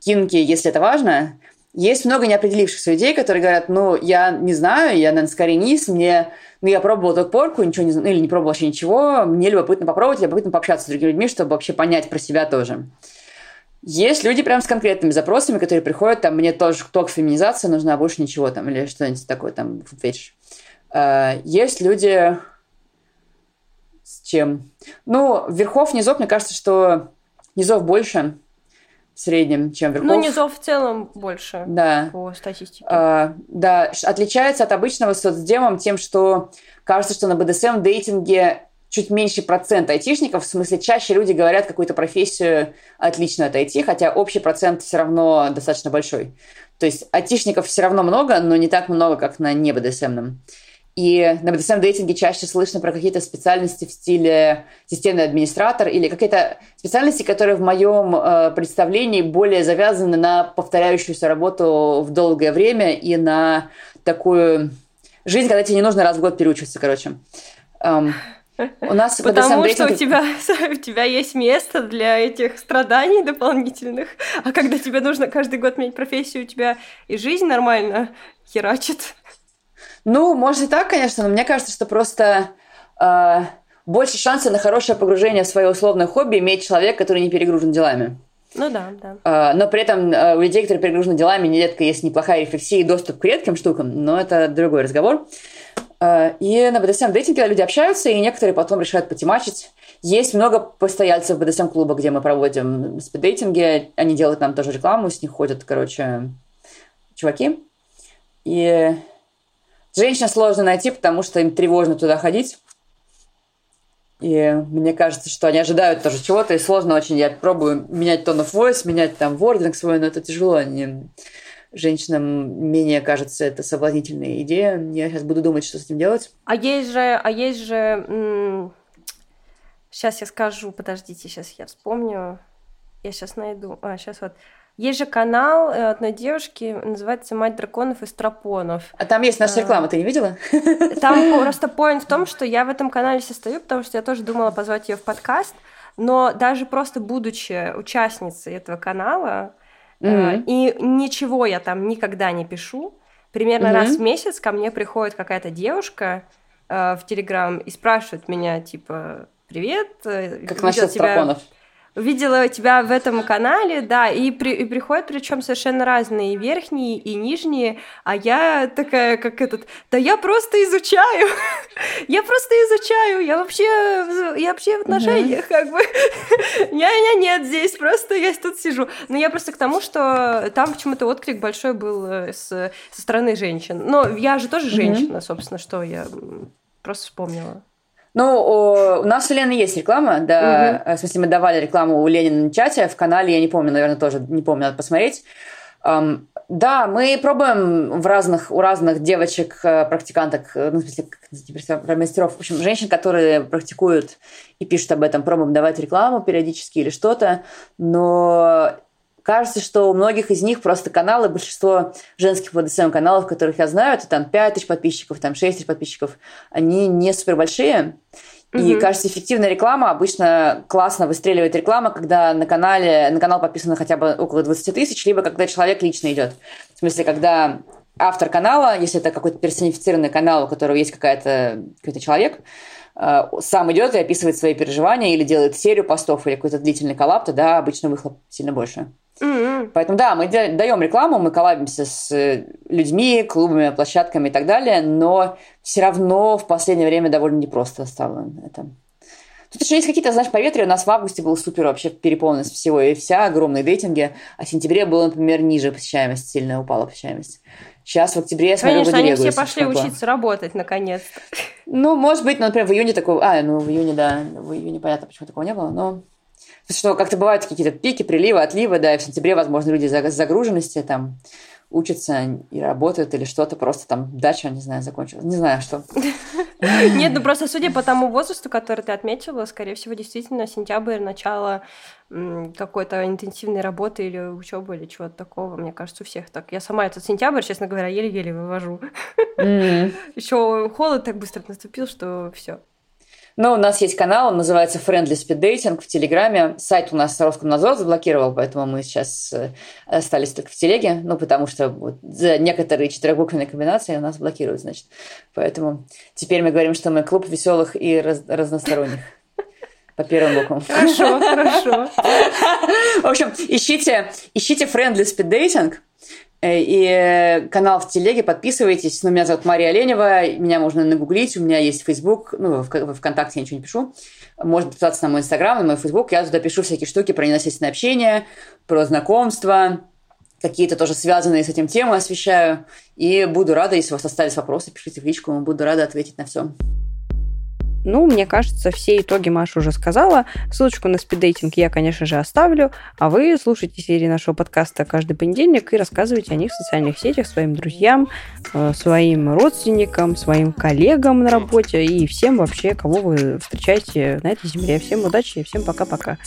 кинки, если это важно, есть много неопределившихся людей, которые говорят, ну, я не знаю, я, наверное, скорее низ, мне, ну, я пробовал только порку, ничего не знаю, или не пробовал вообще ничего, мне любопытно попробовать, любопытно пообщаться с другими людьми, чтобы вообще понять про себя тоже. Есть люди прям с конкретными запросами, которые приходят, там, мне тоже только феминизация нужна, больше ничего там, или что-нибудь такое там, фетиш. А, есть люди с чем? Ну, верхов, низов, мне кажется, что низов больше, в среднем, чем верхов. Ну, низов в целом больше да. по статистике. А, да, отличается от обычного соцдемом тем, что кажется, что на БДСМ дейтинге чуть меньше процент айтишников, в смысле чаще люди говорят какую-то профессию отлично от IT, хотя общий процент все равно достаточно большой. То есть айтишников все равно много, но не так много, как на не БДСМном. И на BDSM-дейтинге чаще слышно про какие-то специальности в стиле системный администратор или какие-то специальности, которые в моем э, представлении более завязаны на повторяющуюся работу в долгое время и на такую жизнь, когда тебе не нужно раз в год переучиваться, короче. Эм, у нас Потому что у тебя, у тебя есть место для этих страданий дополнительных, а когда тебе нужно каждый год менять профессию, у тебя и жизнь нормально херачит. Ну, может и так, конечно, но мне кажется, что просто э, больше шансов на хорошее погружение в свое условное хобби имеет человек, который не перегружен делами. Ну да, да. Э, но при этом э, у людей, которые перегружены делами, нередко есть неплохая рефлексия и доступ к редким штукам, но это другой разговор. Э, и на BDSM дейтинге люди общаются, и некоторые потом решают потемачить. Есть много постояльцев BDSM-клуба, где мы проводим спиддейтинги. Они делают нам тоже рекламу, с них ходят, короче, чуваки. И Женщин сложно найти, потому что им тревожно туда ходить. И мне кажется, что они ожидают тоже чего-то, и сложно очень. Я пробую менять tone of voice, менять там вординг свой, но это тяжело. Они... Женщинам менее кажется это соблазнительная идея. Я сейчас буду думать, что с этим делать. А есть же, а есть же, сейчас я скажу, подождите, сейчас я вспомню, я сейчас найду, а сейчас вот есть же канал э, одной девушки, называется «Мать драконов и стропонов». А там есть наша реклама, ты не видела? Там просто поинт в том, что я в этом канале состою, потому что я тоже думала позвать ее в подкаст, но даже просто будучи участницей этого канала, mm-hmm. и ничего я там никогда не пишу, примерно mm-hmm. раз в месяц ко мне приходит какая-то девушка э, в Телеграм и спрашивает меня, типа, привет. Как насчет тебя... Увидела тебя в этом канале, да, и, при, и приходят причем совершенно разные, верхние и нижние, а я такая, как этот, да я просто изучаю, я просто изучаю, я вообще, я вообще в отношениях, как бы, меня нет здесь, просто я тут сижу. Но я просто к тому, что там почему-то отклик большой был э, с, со стороны женщин. Но я же тоже женщина, собственно, что я просто вспомнила. Ну, у нас у Лены есть реклама, да, угу. в смысле, мы давали рекламу у Ленина на чате, в канале, я не помню, наверное, тоже не помню, надо посмотреть. Um, да, мы пробуем в разных, у разных девочек, э, практиканток, э, ну, в смысле, про мастеров, в общем, женщин, которые практикуют и пишут об этом, пробуем давать рекламу периодически или что-то, но Кажется, что у многих из них просто каналы, большинство женских BDSM каналов, которых я знаю, это там 5 тысяч подписчиков, там 6 тысяч подписчиков, они не супер большие. И, угу. кажется, эффективная реклама обычно классно выстреливает реклама, когда на канале, на канал подписано хотя бы около 20 тысяч, либо когда человек лично идет. В смысле, когда автор канала, если это какой-то персонифицированный канал, у которого есть какая-то, какой-то человек, э, сам идет и описывает свои переживания или делает серию постов или какой-то длительный коллап, тогда обычно выхлоп сильно больше. Mm-hmm. Поэтому да, мы даем рекламу, мы коллабимся с э, людьми, клубами, площадками и так далее, но все равно в последнее время довольно непросто стало это. Тут еще есть какие-то, знаешь, поветрия. У нас в августе был супер вообще переполненность всего и вся, огромные дейтинги. А в сентябре было, например, ниже посещаемость, сильно упала посещаемость. Сейчас в октябре я смотрю, Конечно, они все пошли учиться работать наконец-то. Ну, может быть, ну, например, в июне такого... А, ну, в июне, да, в июне понятно, почему такого не было, но что как-то бывают какие-то пики, приливы, отливы, да, и в сентябре, возможно, люди с загруженности там учатся и работают или что-то, просто там дача, не знаю, закончилась. Не знаю, что. Нет, ну просто судя по тому возрасту, который ты отметила, скорее всего, действительно сентябрь, начало какой-то интенсивной работы или учебы или чего-то такого. Мне кажется, у всех так. Я сама этот сентябрь, честно говоря, еле-еле вывожу. Еще холод так быстро наступил, что все. Но у нас есть канал, он называется Friendly Speed Dating в Телеграме. Сайт у нас Роскомнадзор заблокировал, поэтому мы сейчас э, остались только в Телеге, ну, потому что вот за некоторые четырехбуквенные комбинации у нас блокируют, значит. Поэтому теперь мы говорим, что мы клуб веселых и раз- разносторонних по первым буквам. Хорошо, хорошо. В общем, ищите, ищите Friendly Speed Dating – и канал в телеге, подписывайтесь. Ну, меня зовут Мария Оленева, меня можно нагуглить, у меня есть Facebook, ну, в ВКонтакте я ничего не пишу. Можно подписаться на мой Инстаграм, на мой Facebook, я туда пишу всякие штуки про ненасильственное общение, про знакомства, какие-то тоже связанные с этим темы освещаю. И буду рада, если у вас остались вопросы, пишите в личку, буду рада ответить на все. Ну, мне кажется, все итоги Маша уже сказала. Ссылочку на спиддейтинг я, конечно же, оставлю. А вы слушайте серии нашего подкаста каждый понедельник и рассказывайте о них в социальных сетях своим друзьям, э, своим родственникам, своим коллегам на работе и всем вообще, кого вы встречаете на этой земле. Всем удачи и всем пока-пока.